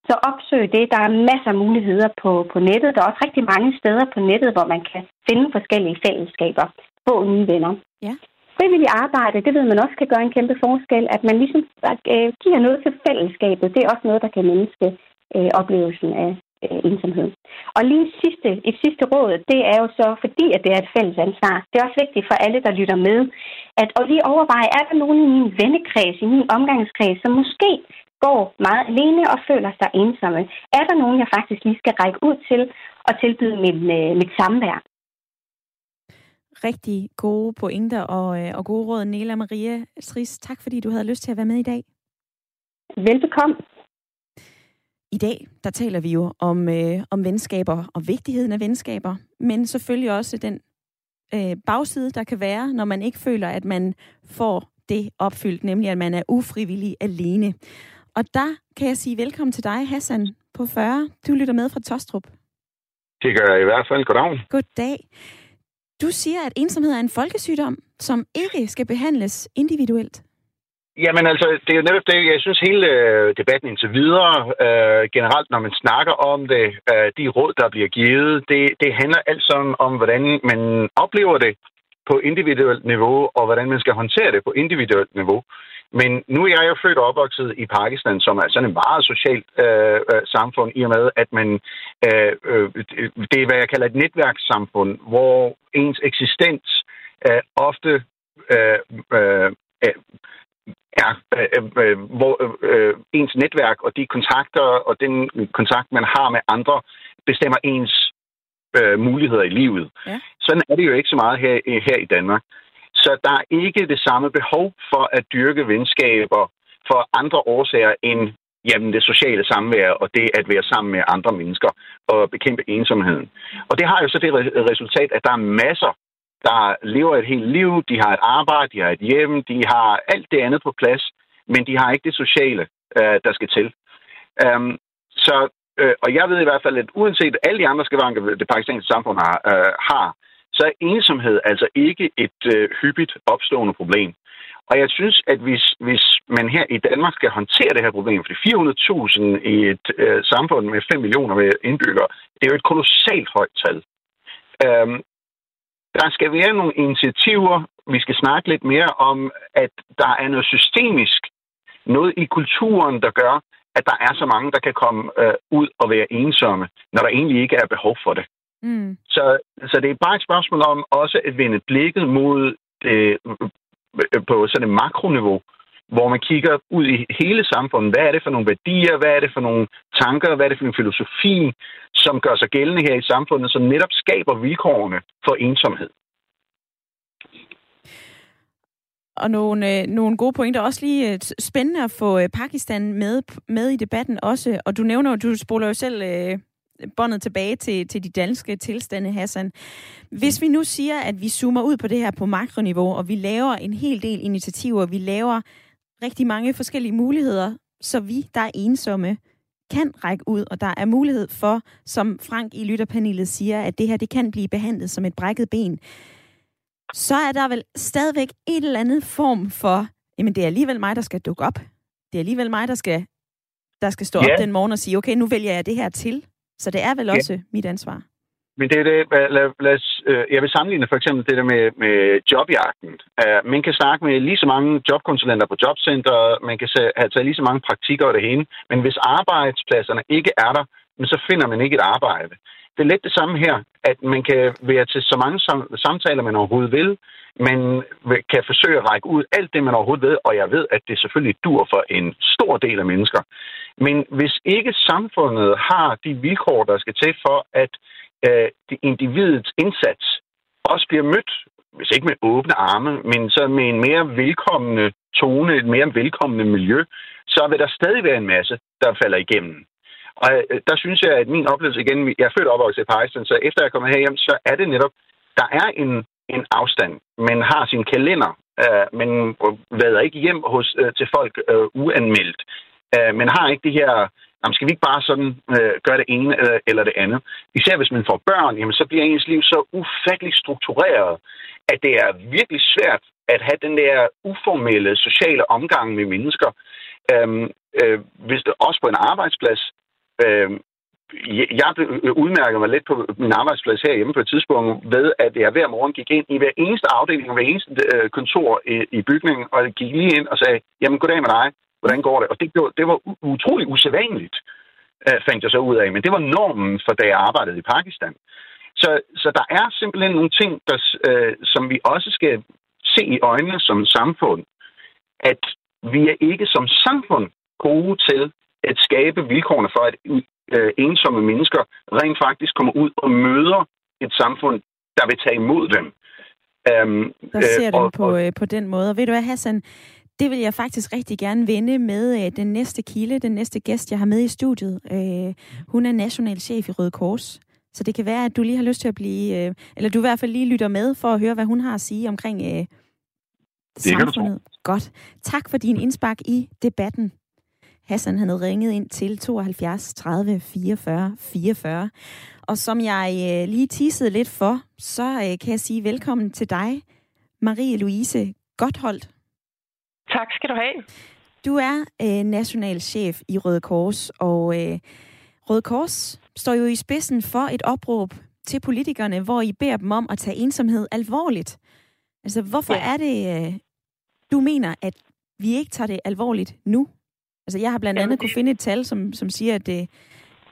Så opsøg det. Der er masser af muligheder på, på nettet. Der er også rigtig mange steder på nettet, hvor man kan finde forskellige fællesskaber. Få nye venner. Ja. Frivillig arbejde, det ved man også kan gøre en kæmpe forskel. At man ligesom øh, giver noget til fællesskabet, det er også noget, der kan mindske øh, oplevelsen af, øh, ensomhed. Og lige sidste, et sidste råd, det er jo så, fordi at det er et fælles ansvar. Det er også vigtigt for alle, der lytter med, at og lige overveje, er der nogen i min vennekreds, i min omgangskreds, som måske går meget alene og føler sig ensomme? Er der nogen, jeg faktisk lige skal række ud til og tilbyde mit, øh, mit samvær? Rigtig gode pointer og, øh, og gode råd, Nela Maria Stris. Tak fordi du havde lyst til at være med i dag. Velbekomme. I dag, der taler vi jo om, øh, om venskaber og vigtigheden af venskaber, men selvfølgelig også den øh, bagside, der kan være, når man ikke føler, at man får det opfyldt, nemlig at man er ufrivillig alene. Og der kan jeg sige velkommen til dig, Hassan på 40. Du lytter med fra Tostrup. Det gør jeg i hvert fald. Goddag. Goddag. Du siger, at ensomhed er en folkesygdom, som ikke skal behandles individuelt. Jamen altså, det er jo netop det, jeg synes hele øh, debatten indtil videre, øh, generelt når man snakker om det, øh, de råd, der bliver givet, det, det handler alt sammen om, hvordan man oplever det på individuelt niveau, og hvordan man skal håndtere det på individuelt niveau. Men nu er jeg jo født og opvokset i Pakistan, som er sådan et meget socialt øh, øh, samfund, i og med, at man, øh, øh, det er, hvad jeg kalder et netværkssamfund, hvor ens eksistens øh, ofte øh, øh, Ja, øh, øh, hvor øh, ens netværk og de kontakter og den kontakt, man har med andre, bestemmer ens øh, muligheder i livet. Ja. Sådan er det jo ikke så meget her, her i Danmark. Så der er ikke det samme behov for at dyrke venskaber for andre årsager end jamen, det sociale samvær og det at være sammen med andre mennesker og bekæmpe ensomheden. Og det har jo så det resultat, at der er masser der lever et helt liv, de har et arbejde, de har et hjem, de har alt det andet på plads, men de har ikke det sociale, øh, der skal til. Um, så, øh, og jeg ved i hvert fald, at uanset alle de andre skavanker, det pakistanske samfund har, øh, har, så er ensomhed altså ikke et øh, hyppigt opstående problem. Og jeg synes, at hvis, hvis man her i Danmark skal håndtere det her problem, for 400.000 i et øh, samfund med 5 millioner indbyggere, det er jo et kolossalt højt tal. Øhm, der skal være nogle initiativer. Vi skal snakke lidt mere om, at der er noget systemisk, noget i kulturen, der gør, at der er så mange, der kan komme øh, ud og være ensomme, når der egentlig ikke er behov for det. Mm. Så, så det er bare et spørgsmål om også at vende blikket mod det, øh, på sådan et makroniveau, hvor man kigger ud i hele samfundet. Hvad er det for nogle værdier? Hvad er det for nogle tanker? Hvad er det for en filosofi, som gør sig gældende her i samfundet, som netop skaber vilkårene for ensomhed? Og nogle, øh, nogle gode pointer. Også lige øh, spændende at få øh, Pakistan med, med i debatten også. Og du nævner, du spoler jo selv øh, båndet tilbage til, til de danske tilstande, Hassan. Hvis vi nu siger, at vi zoomer ud på det her på makroniveau, og vi laver en hel del initiativer, vi laver rigtig mange forskellige muligheder, så vi, der er ensomme, kan række ud, og der er mulighed for, som Frank i lytterpanelet siger, at det her det kan blive behandlet som et brækket ben, så er der vel stadigvæk et eller andet form for, jamen det er alligevel mig, der skal dukke op. Det er alligevel mig, der skal, der skal stå yeah. op den morgen og sige, okay, nu vælger jeg det her til. Så det er vel også yeah. mit ansvar. Men det er det, lad, lad, øh, jeg vil sammenligne for eksempel det der med, med jobjagten. Uh, man kan snakke med lige så mange jobkonsulenter på jobcenter, man kan have taget lige så mange praktikker og det hele, men hvis arbejdspladserne ikke er der men så finder man ikke et arbejde. Det er lidt det samme her, at man kan være til så mange samtaler, man overhovedet vil. Man kan forsøge at række ud alt det, man overhovedet ved, og jeg ved, at det selvfølgelig dur for en stor del af mennesker. Men hvis ikke samfundet har de vilkår, der skal til for, at øh, det individets indsats også bliver mødt, hvis ikke med åbne arme, men så med en mere velkommende tone, et mere velkommende miljø, så vil der stadig være en masse, der falder igennem. Og øh, der synes jeg, at min oplevelse igen, jeg er født opvokset i Pakistan, så efter jeg kommer herhjem, så er det netop, der er en, en afstand. Man har sin kalender, øh, men vader ikke hjem hos, øh, til folk øh, uanmeldt. Øh, man har ikke det her, jamen skal vi ikke bare sådan øh, gøre det ene eller, eller det andet. Især hvis man får børn, jamen så bliver ens liv så ufatteligt struktureret, at det er virkelig svært at have den der uformelle sociale omgang med mennesker. Øhm, øh, hvis det, også på en arbejdsplads, Øh, jeg udmærket mig lidt på min arbejdsplads herhjemme på et tidspunkt ved, at jeg hver morgen gik ind i hver eneste afdeling hver eneste øh, kontor i, i bygningen, og jeg gik lige ind og sagde, jamen goddag med dig, hvordan går det? Og det, det var utrolig usædvanligt, øh, fandt jeg så ud af, men det var normen for, da jeg arbejdede i Pakistan. Så, så der er simpelthen nogle ting, der, øh, som vi også skal se i øjnene som samfund, at vi er ikke som samfund gode til at skabe vilkårene for, at øh, ensomme mennesker rent faktisk kommer ud og møder et samfund, der vil tage imod dem. Um, der ser øh, du på, øh, på den måde. Og ved du hvad, Hassan, det vil jeg faktisk rigtig gerne vende med øh, den næste kilde, den næste gæst, jeg har med i studiet. Øh, hun er national chef i Røde Kors. Så det kan være, at du lige har lyst til at blive, øh, eller du i hvert fald lige lytter med for at høre, hvad hun har at sige omkring øh, det samfundet. Godt. Tak for din indspark i debatten. Hassan han havde ringet ind til 72 30 44 44. Og som jeg øh, lige teasede lidt for, så øh, kan jeg sige velkommen til dig, Marie-Louise Gottholdt. Tak skal du have. Du er øh, national chef i Røde Kors, og øh, Røde Kors står jo i spidsen for et opråb til politikerne, hvor I beder dem om at tage ensomhed alvorligt. Altså, hvorfor ja. er det, øh, du mener, at vi ikke tager det alvorligt nu? Altså, jeg har blandt andet kunne finde et tal, som, som siger, at, det,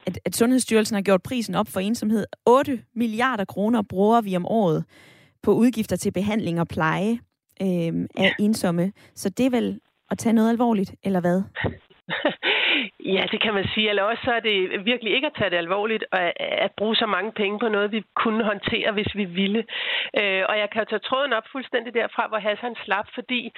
at, at Sundhedsstyrelsen har gjort prisen op for ensomhed. 8 milliarder kroner bruger vi om året på udgifter til behandling og pleje øh, af ja. ensomme. Så det er vel at tage noget alvorligt, eller hvad? Ja, det kan man sige. Eller også så er det virkelig ikke at tage det alvorligt at, at bruge så mange penge på noget, vi kunne håndtere, hvis vi ville. Øh, og jeg kan jo tage tråden op fuldstændig derfra, hvor Hassan slap, fordi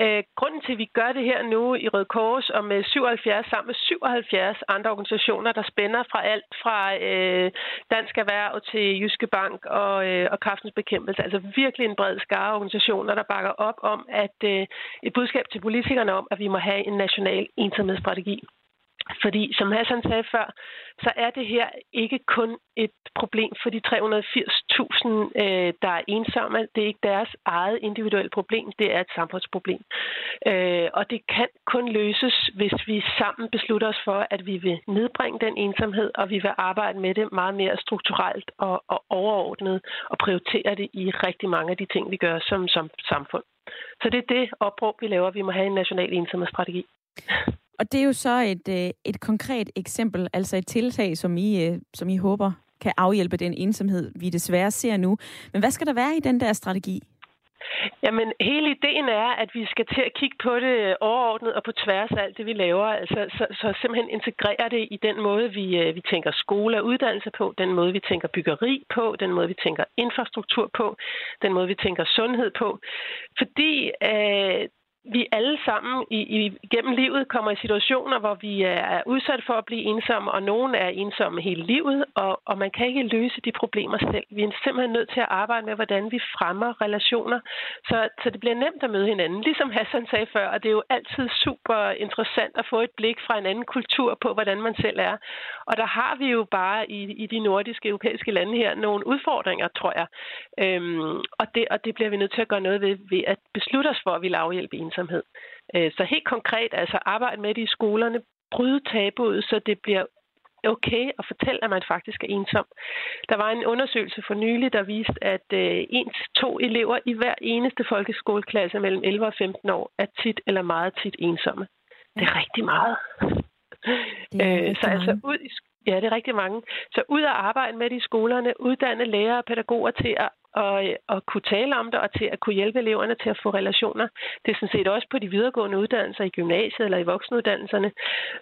øh, grunden til, at vi gør det her nu i Røde Kors og med 77 sammen med 77 andre organisationer, der spænder fra alt fra øh, Dansk Erhverv til Jyske Bank og, øh, og Kraftens Bekæmpelse. Altså virkelig en bred skare organisationer, der bakker op om, at øh, et budskab til politikerne om, at vi må have en national ensomhedsstrategi. Fordi, som Hassan sagde før, så er det her ikke kun et problem for de 380.000, øh, der er ensomme. Det er ikke deres eget individuelle problem, det er et samfundsproblem. Øh, og det kan kun løses, hvis vi sammen beslutter os for, at vi vil nedbringe den ensomhed, og vi vil arbejde med det meget mere strukturelt og, og overordnet, og prioritere det i rigtig mange af de ting, vi gør som, som samfund. Så det er det opråb, vi laver. Vi må have en national ensomhedsstrategi. Og det er jo så et, øh, et konkret eksempel, altså et tiltag, som I, øh, som I håber kan afhjælpe den ensomhed, vi desværre ser nu. Men hvad skal der være i den der strategi? Jamen, hele ideen er, at vi skal til at kigge på det overordnet og på tværs af alt det, vi laver. Altså, så, så simpelthen integrere det i den måde, vi, øh, vi tænker skole og uddannelse på, den måde, vi tænker byggeri på, den måde, vi tænker infrastruktur på, den måde, vi tænker sundhed på. Fordi øh, vi alle sammen i, i, gennem livet kommer i situationer, hvor vi er udsat for at blive ensomme, og nogen er ensomme hele livet, og, og man kan ikke løse de problemer selv. Vi er simpelthen nødt til at arbejde med, hvordan vi fremmer relationer, så, så det bliver nemt at møde hinanden. Ligesom Hassan sagde før, og det er jo altid super interessant at få et blik fra en anden kultur på, hvordan man selv er. Og der har vi jo bare i, i de nordiske, europæiske lande her nogle udfordringer, tror jeg. Øhm, og, det, og det bliver vi nødt til at gøre noget ved, ved at beslutte os for, at vi vil afhjælpe ensomhed. Øh, så helt konkret, altså arbejde med det i skolerne, bryde tabuet, så det bliver okay at fortælle, at man faktisk er ensom. Der var en undersøgelse for nylig, der viste, at øh, en til to elever i hver eneste folkeskoleklasse mellem 11 og 15 år er tit eller meget tit ensomme. Det er rigtig meget. Det er øh, så altså ud i, Ja, det er rigtig mange. Så ud at arbejde med det i skolerne, uddanne lærere og pædagoger til at og, at kunne tale om det og til at kunne hjælpe eleverne til at få relationer. Det er sådan set også på de videregående uddannelser i gymnasiet eller i voksenuddannelserne,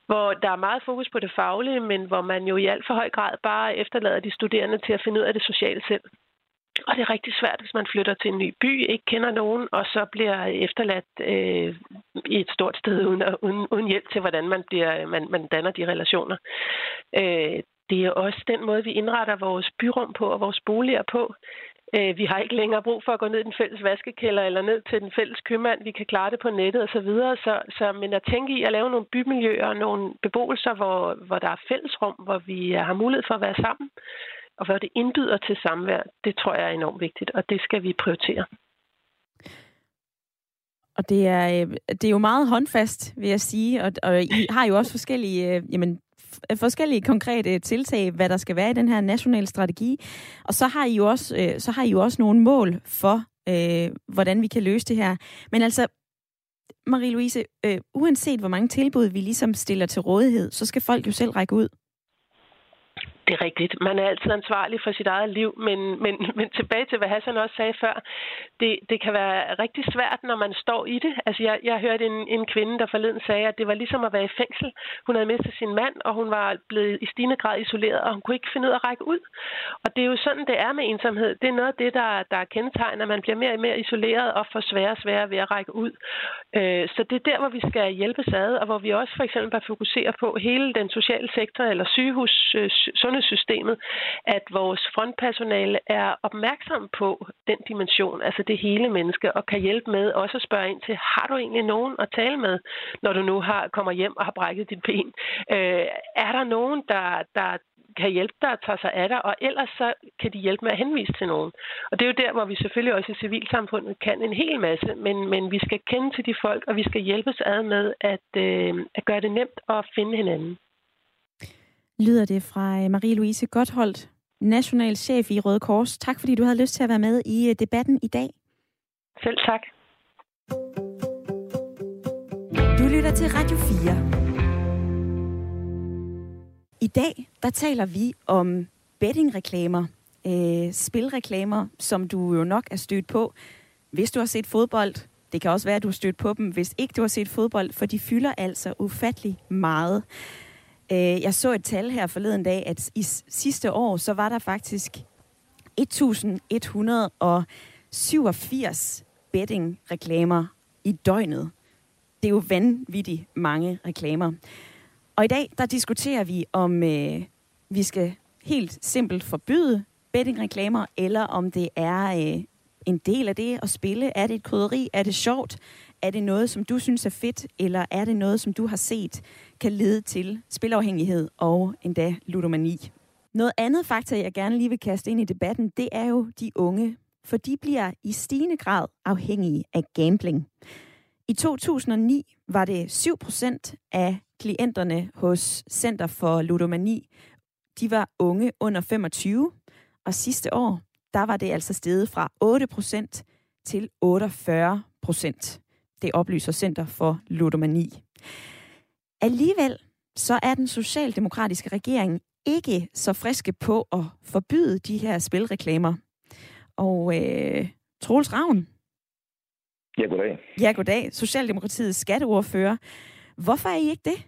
hvor der er meget fokus på det faglige, men hvor man jo i alt for høj grad bare efterlader de studerende til at finde ud af det sociale selv. Og det er rigtig svært, hvis man flytter til en ny by, ikke kender nogen, og så bliver efterladt øh, i et stort sted uden, uden, uden hjælp til, hvordan man, bliver, man, man danner de relationer. Øh, det er også den måde, vi indretter vores byrum på og vores boliger på. Øh, vi har ikke længere brug for at gå ned i den fælles vaskekælder eller ned til den fælles købmand. Vi kan klare det på nettet osv. Så, videre. så, så, men at tænke i at lave nogle bymiljøer og nogle beboelser, hvor, hvor der er fællesrum, hvor vi øh, har mulighed for at være sammen, og hvor det indbyder til samvær, det tror jeg er enormt vigtigt, og det skal vi prioritere. Og det er, øh, det er jo meget håndfast, vil jeg sige, og, og I har jo også forskellige, jamen, forskellige konkrete tiltag, hvad der skal være i den her nationale strategi. Og så har I jo også, øh, så har I jo også nogle mål for, øh, hvordan vi kan løse det her. Men altså, Marie-Louise, øh, uanset hvor mange tilbud vi ligesom stiller til rådighed, så skal folk jo selv række ud. Det er rigtigt. Man er altid ansvarlig for sit eget liv, men, men, men tilbage til, hvad Hassan også sagde før, det, det kan være rigtig svært, når man står i det. Altså, jeg, jeg hørte en, en kvinde, der forleden sagde, at det var ligesom at være i fængsel. Hun havde mistet sin mand, og hun var blevet i stigende grad isoleret, og hun kunne ikke finde ud af at række ud. Og det er jo sådan, det er med ensomhed. Det er noget af det, der, der er kendetegnet, at man bliver mere og mere isoleret og får sværere og sværere ved at række ud. Øh, så det er der, hvor vi skal hjælpes ad, og hvor vi også for eksempel bør fokusere på hele den sociale sektor, eller sygehus, øh, sundhedssystemet, at vores frontpersonale er opmærksom på den dimension, altså det hele menneske, og kan hjælpe med også at spørge ind til, har du egentlig nogen at tale med, når du nu har kommer hjem og har brækket dit ben? Øh, er der nogen, der, der kan hjælpe dig at tage sig af dig, og ellers så kan de hjælpe med at henvise til nogen. Og det er jo der, hvor vi selvfølgelig også i civilsamfundet kan en hel masse, men, men vi skal kende til de folk, og vi skal hjælpes ad med at, øh, at gøre det nemt at finde hinanden lyder det fra øh, Marie-Louise Gottholdt, national chef i Røde Kors. Tak fordi du havde lyst til at være med i øh, debatten i dag. Selv tak. Du lytter til Radio 4. I dag, der taler vi om bettingreklamer, øh, spilreklamer, som du jo nok er stødt på, hvis du har set fodbold. Det kan også være, at du har stødt på dem, hvis ikke du har set fodbold, for de fylder altså ufattelig meget. Øh, jeg så et tal her forleden dag, at i sidste år, så var der faktisk 1187 betting-reklamer i døgnet. Det er jo vanvittigt mange reklamer. Og i dag, der diskuterer vi, om øh, vi skal helt simpelt forbyde betting-reklamer, eller om det er øh, en del af det at spille. Er det et krydderi? Er det sjovt? Er det noget, som du synes er fedt, eller er det noget, som du har set kan lede til spilafhængighed og endda ludomani? Noget andet faktor, jeg gerne lige vil kaste ind i debatten, det er jo de unge, for de bliver i stigende grad afhængige af gambling. I 2009 var det 7% af klienterne hos Center for Ludomani, de var unge under 25, og sidste år, der var det altså steget fra 8% til 48%. Det oplyser Center for Ludomani. Alligevel så er den socialdemokratiske regering ikke så friske på at forbyde de her spilreklamer. Og øh, Troels Ravn. Ja, goddag. Ja, goddag. Socialdemokratiets skatteordfører. Hvorfor er I ikke det?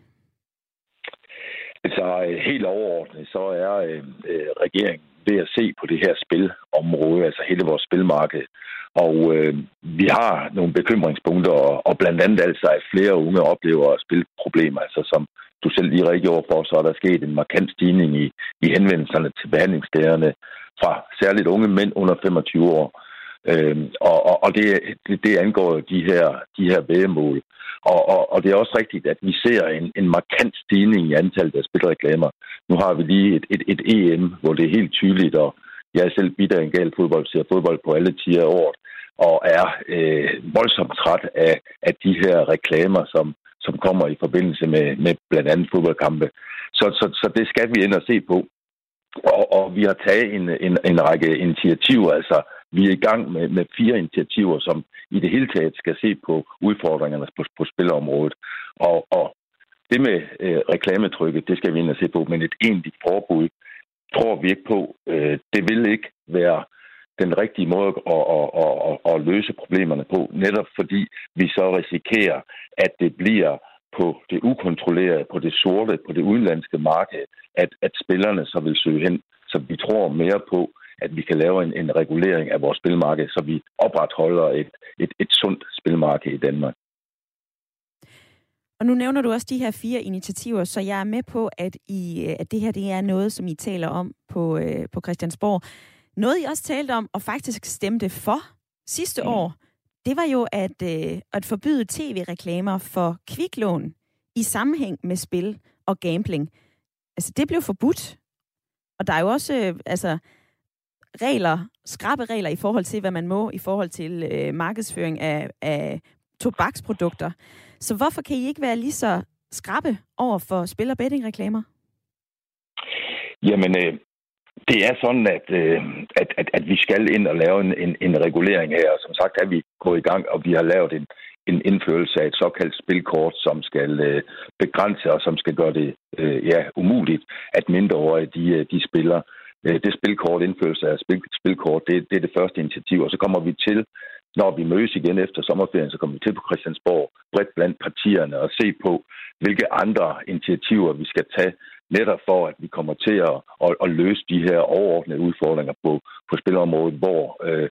Altså, helt overordnet, så er øh, øh regeringen ved at se på det her spilområde, altså hele vores spilmarked. Og øh, vi har nogle bekymringspunkter, og, og blandt andet altså, at flere unge oplever spilproblemer. Altså som du selv lige redegjorde for, så er der sket en markant stigning i, i henvendelserne til behandlingsstederne fra særligt unge mænd under 25 år. Øh, og og, og det, det, det angår de her, de her vægemål. Og, og, og det er også rigtigt, at vi ser en, en markant stigning i antallet af spilreklamer. Nu har vi lige et, et, et EM, hvor det er helt tydeligt, og jeg er selv bitter en gal fodbold, ser fodbold på alle tider af året, og er øh, voldsomt træt af, af de her reklamer, som, som kommer i forbindelse med, med blandt andet fodboldkampe. Så, så, så det skal vi ind og se på. Og, og vi har taget en, en, en række initiativer, altså vi er i gang med, med fire initiativer, som i det hele taget skal se på udfordringerne på, på spilområdet. Og, og det med øh, reklametrykket, det skal vi ind og se på, men et egentligt forbud tror vi ikke på. Øh, det vil ikke være den rigtige måde at, at, at, at, at løse problemerne på, netop fordi vi så risikerer, at det bliver på det ukontrollerede, på det sorte, på det udenlandske marked, at, at spillerne så vil søge hen. Så vi tror mere på, at vi kan lave en, en regulering af vores spilmarked, så vi opretholder et, et, et sundt spilmarked i Danmark. Og nu nævner du også de her fire initiativer, så jeg er med på, at, I, at det her det er noget, som I taler om på, øh, på Christiansborg. Noget I også talte om, og faktisk stemte for sidste mm. år, det var jo at, øh, at forbyde tv-reklamer for kviklån i sammenhæng med spil og gambling. Altså, det blev forbudt. Og der er jo også øh, altså, regler, skrabe regler i forhold til, hvad man må i forhold til øh, markedsføring af, af tobaksprodukter. Så hvorfor kan I ikke være lige så skrappe over for spil- og bettingreklamer? Jamen, øh, det er sådan, at, øh, at, at, at vi skal ind og lave en, en, en regulering her. Som sagt er vi gået i gang, og vi har lavet en, en indførelse af et såkaldt spilkort, som skal øh, begrænse og som skal gøre det øh, ja, umuligt, at mindreårige de, øh, de spiller. Øh, det spilkort, indførelse af spil, spilkort, det, det er det første initiativ, og så kommer vi til når vi mødes igen efter sommerferien, så kommer vi til på Christiansborg bredt blandt partierne og se på, hvilke andre initiativer vi skal tage, netop for, at vi kommer til at, at, at løse de her overordnede udfordringer på, på spilområdet, hvor øh,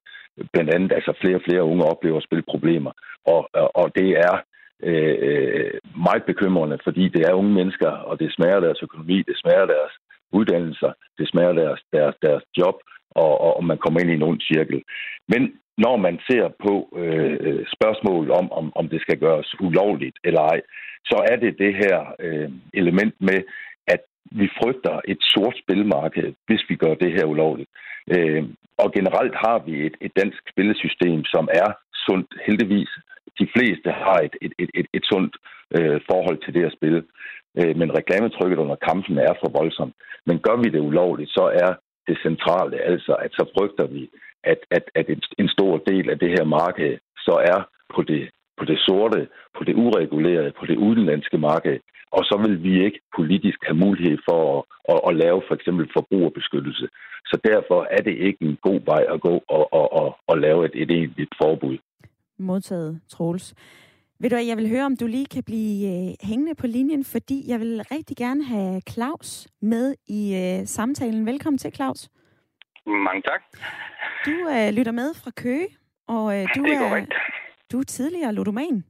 blandt andet altså flere og flere unge oplever spilproblemer. Og, og, og det er øh, meget bekymrende, fordi det er unge mennesker, og det smager deres økonomi, det smager deres uddannelser, det smager deres, deres, deres job, og, og man kommer ind i en ond cirkel. Men når man ser på øh, øh spørgsmålet om, om, om det skal gøres ulovligt eller ej, så er det det her øh, element med, at vi frygter et sort spilmarked, hvis vi gør det her ulovligt. Øh, og generelt har vi et, et dansk spillesystem, som er sundt, heldigvis. De fleste har et, et, et, et, et sundt øh, forhold til det at spille. Øh, men reklametrykket under kampen er for voldsomt. Men gør vi det ulovligt, så er det centrale altså, at så frygter vi, at, at, at en stor del af det her marked så er på det, på det sorte, på det uregulerede, på det udenlandske marked, og så vil vi ikke politisk have mulighed for at, at, at lave for eksempel forbrugerbeskyttelse. Så derfor er det ikke en god vej at gå og, og, og, og lave et, et egentligt forbud. Modtaget, Troels. Ved du jeg vil høre, om du lige kan blive øh, hængende på linjen, fordi jeg vil rigtig gerne have Claus med i øh, samtalen. Velkommen til, Claus. Mange tak. Du øh, lytter med fra Køge, og øh, du, det er, er korrekt. du er tidligere ludoman.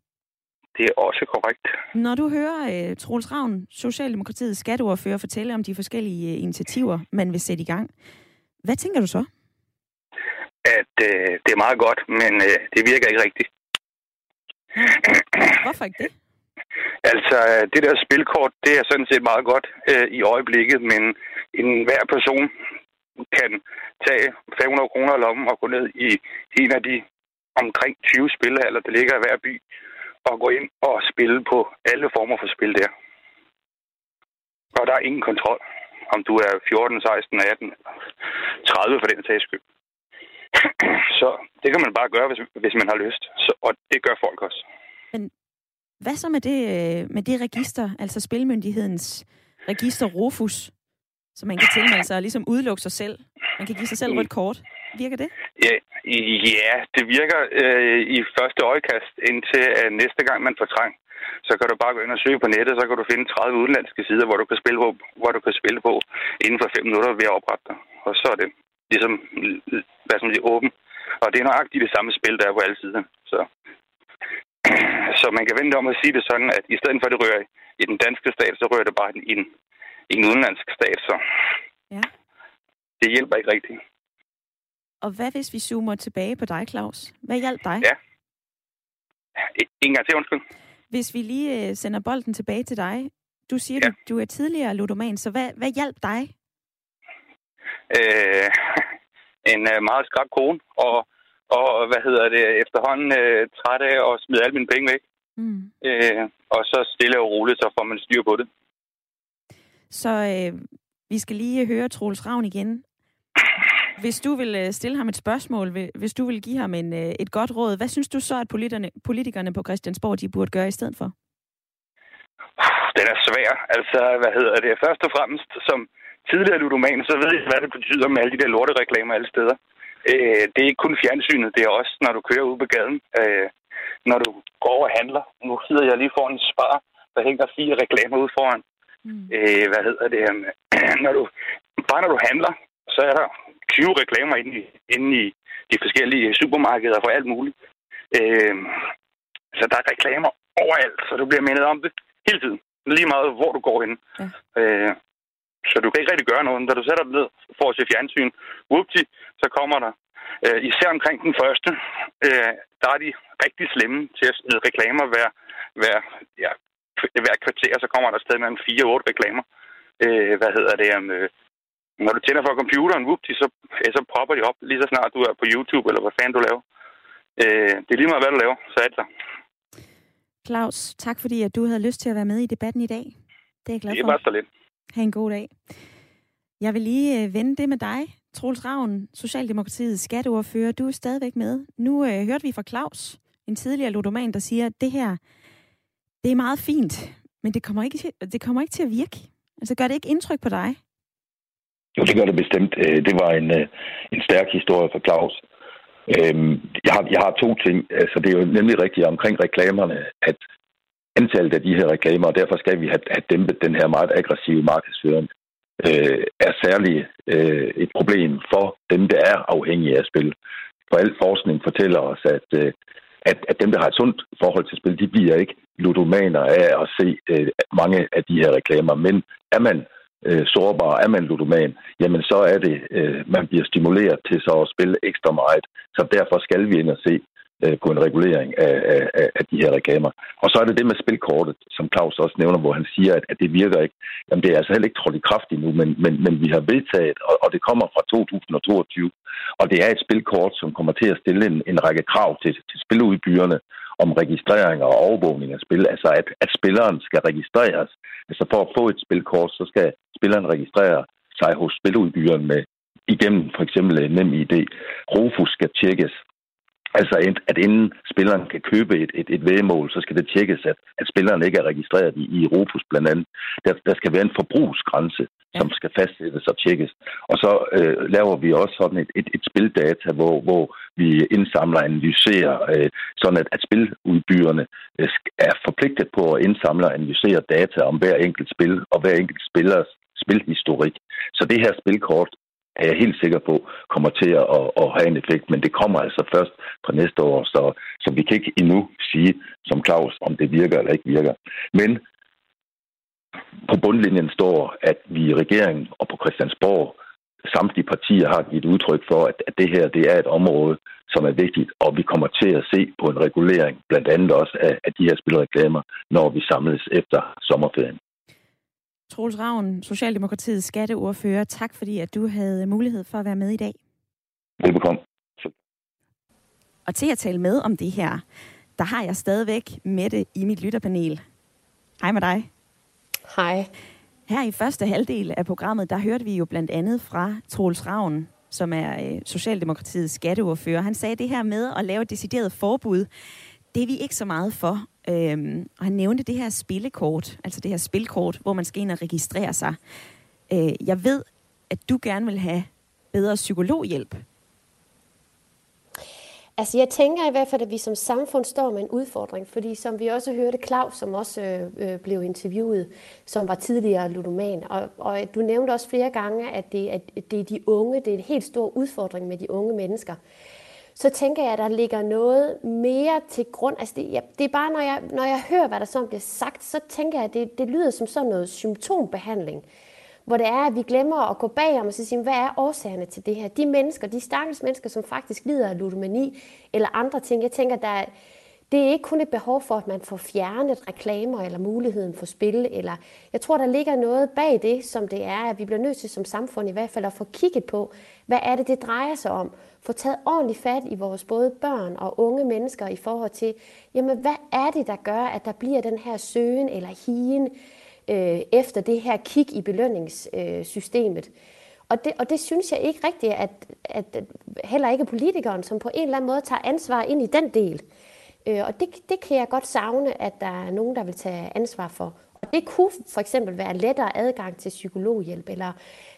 Det er også korrekt. Når du hører øh, Troels Ravn, Socialdemokratiets skatteordfører, fortælle om de forskellige øh, initiativer, man vil sætte i gang, hvad tænker du så? At øh, det er meget godt, men øh, det virker ikke rigtigt. Hvorfor ikke det? Altså, det der spilkort, det er sådan set meget godt øh, i øjeblikket, men en hver person kan tage 500 kroner i lommen og gå ned i en af de omkring 20 spillehaller, der ligger i hver by, og gå ind og spille på alle former for spil der. Og der er ingen kontrol, om du er 14, 16, 18, 30 for den sags skyld. Så det kan man bare gøre, hvis, hvis man har lyst. Så, og det gør folk også. Men hvad så med det, øh, med det register, altså Spilmyndighedens register Rufus, så man kan tilmelde sig og ligesom udelukke sig selv? Man kan give sig selv rødt kort. Virker det? Ja, ja det virker øh, i første øjekast, indtil øh, næste gang man får trang. Så kan du bare gå ind og søge på nettet, så kan du finde 30 udenlandske sider, hvor du kan spille på, hvor du kan spille på inden for 5 minutter ved at oprette dig. Og så er det ligesom, hvad som siger, åben. Og det er nøjagtigt det samme spil, der er på alle sider. Så, så man kan vente om at sige det sådan, at i stedet for at det rører i den danske stat, så rører det bare i en, i en udenlandsk stat. Så ja. det hjælper ikke rigtigt. Og hvad hvis vi zoomer tilbage på dig, Claus? Hvad hjalp dig? Ja. En gang til, undskyld. Hvis vi lige øh, sender bolden tilbage til dig. Du siger, ja. du, du er tidligere ludoman, så hvad, hvad hjalp dig? Øh, en øh, meget skrab kone, og, og hvad hedder det, efterhånden øh, træt af at smide alle mine penge væk. Mm. Øh, og så stille og roligt, så får man styr på det. Så øh, vi skal lige høre Troels Ravn igen. Hvis du vil øh, stille ham et spørgsmål, hvis du vil give ham en, øh, et godt råd, hvad synes du så, at politikerne, politikerne på Christiansborg de burde gøre i stedet for? den er svær. Altså, hvad hedder det? Først og fremmest, som tidligere ludoman, så ved jeg, hvad det betyder med alle de der lortereklamer alle steder. Øh, det er ikke kun fjernsynet, det er også, når du kører ud på gaden. Øh, når du går og handler. Nu sidder jeg lige foran en spar, der hænger fire reklamer ud foran. Mm. Øh, hvad hedder det? når du, bare når du handler, så er der 20 reklamer inde i, inde i de forskellige supermarkeder for alt muligt. Øh, så der er reklamer overalt, så du bliver mindet om det hele tiden. Lige meget, hvor du går hen. Ja. Øh, så du kan ikke rigtig gøre noget. Da du sætter dig ned for at se fjernsyn, whoopty, så kommer der. Øh, især omkring den første, øh, der er de rigtig slemme til at smide reklamer hver, hver, ja, hver kvarter, så kommer der stadig mellem 4-8 reklamer. Øh, hvad hedder det? Øh, når du tænder for computeren, whoopty, så, ja, så popper de op lige så snart du er på YouTube, eller hvad fanden du laver. Øh, det er lige meget, hvad du laver, så er det der. Claus, tak fordi at du havde lyst til at være med i debatten i dag. Det er jeg glad for. Det er bare så lidt. Ha' en god dag. Jeg vil lige øh, vende det med dig, Troels Ravn, Socialdemokratiets skatteordfører. Du er stadigvæk med. Nu øh, hørte vi fra Claus, en tidligere ludoman, der siger, at det her, det er meget fint, men det kommer ikke til, det kommer ikke til at virke. Altså gør det ikke indtryk på dig? Jo, det gør det bestemt. Øh, det var en, øh, en stærk historie for Claus. Øhm, jeg har, jeg har to ting. Altså, det er jo nemlig rigtigt omkring reklamerne, at antallet af de her reklamer, og derfor skal vi have, have dæmpet den her meget aggressive markedsføring, øh, er særligt øh, et problem for dem, der er afhængige af spil. For al forskning fortæller os, at, øh, at, at dem, der har et sundt forhold til spil, de bliver ikke ludomaner af at se øh, mange af de her reklamer. Men er man øh, sårbar, er man ludoman, jamen så er det, øh, man bliver stimuleret til så at spille ekstra meget. Så derfor skal vi ind og se Øh, på en regulering af, af, af de her reklamer. Og så er det det med spilkortet, som Claus også nævner, hvor han siger, at, at det virker ikke. Jamen det er altså heller ikke trådt i kraft endnu, men, men, men vi har vedtaget, og, og det kommer fra 2022, og det er et spilkort, som kommer til at stille en, en række krav til, til spiludbyderne om registrering og overvågning af spil, altså at, at spilleren skal registreres. Altså for at få et spilkort, så skal spilleren registrere sig hos spiludbyderen med igennem for eksempel nem idé. Rufus skal tjekkes, Altså, at inden spilleren kan købe et, et, et vægemål, så skal det tjekkes, at, at spilleren ikke er registreret i, i Europus blandt andet. Der, der skal være en forbrugsgrænse, ja. som skal fastsættes og tjekkes. Og så øh, laver vi også sådan et, et, et spildata, hvor, hvor vi indsamler og analyserer, øh, sådan at, at spiludbyderne øh, er forpligtet på at indsamle og analysere data om hver enkelt spil og hver enkelt spillers spilhistorik. Så det her spilkort er jeg helt sikker på, kommer til at, at, at have en effekt, men det kommer altså først på næste år, så, så vi kan ikke endnu sige som Claus, om det virker eller ikke virker. Men på bundlinjen står, at vi i regeringen og på Christiansborg samtlige partier har givet udtryk for, at, at det her det er et område, som er vigtigt, og vi kommer til at se på en regulering, blandt andet også af, af de her spilreklamer, når vi samles efter sommerferien. Troels Ravn, Socialdemokratiets skatteordfører. Tak fordi, at du havde mulighed for at være med i dag. Velbekomme. Og til at tale med om det her, der har jeg stadigvæk Mette i mit lytterpanel. Hej med dig. Hej. Her i første halvdel af programmet, der hørte vi jo blandt andet fra Troels Ravn, som er øh, Socialdemokratiets skatteordfører. Han sagde det her med at lave et decideret forbud. Det er vi ikke så meget for. Øhm, og han nævnte det her spillekort, altså det her spilkort, hvor man skal ind og registrere sig. Øh, jeg ved, at du gerne vil have bedre psykologhjælp. Altså jeg tænker i hvert fald, at vi som samfund står med en udfordring, fordi som vi også hørte Claus, som også øh, øh blev interviewet, som var tidligere ludoman, og, og du nævnte også flere gange, at det, at det er de unge, det er en helt stor udfordring med de unge mennesker så tænker jeg, at der ligger noget mere til grund. Altså det, ja, det er bare, når jeg, når jeg hører, hvad der så bliver sagt, så tænker jeg, at det, det lyder som sådan noget symptombehandling. Hvor det er, at vi glemmer at gå bagom og så sige, hvad er årsagerne til det her? De mennesker, de stakkels mennesker, som faktisk lider af ludomani eller andre ting. Jeg tænker, der er, det er ikke kun et behov for, at man får fjernet reklamer eller muligheden for spil. Eller jeg tror, der ligger noget bag det, som det er, at vi bliver nødt til som samfund i hvert fald at få kigget på, hvad er det, det drejer sig om få taget ordentligt fat i vores både børn og unge mennesker i forhold til, jamen hvad er det, der gør, at der bliver den her søgen eller higen øh, efter det her kig i belønningssystemet. Øh, og det, og det synes jeg ikke rigtigt, at, at heller ikke politikeren, som på en eller anden måde tager ansvar ind i den del. Øh, og det, det kan jeg godt savne, at der er nogen, der vil tage ansvar for Og det kunne for eksempel være lettere adgang til psykologhjælp, eller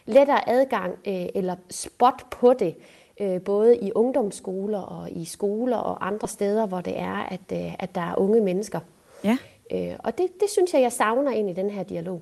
lettere adgang øh, eller spot på det, øh, både i ungdomsskoler og i skoler og andre steder, hvor det er, at, øh, at der er unge mennesker. Ja. Øh, og det, det synes jeg, jeg savner ind i den her dialog.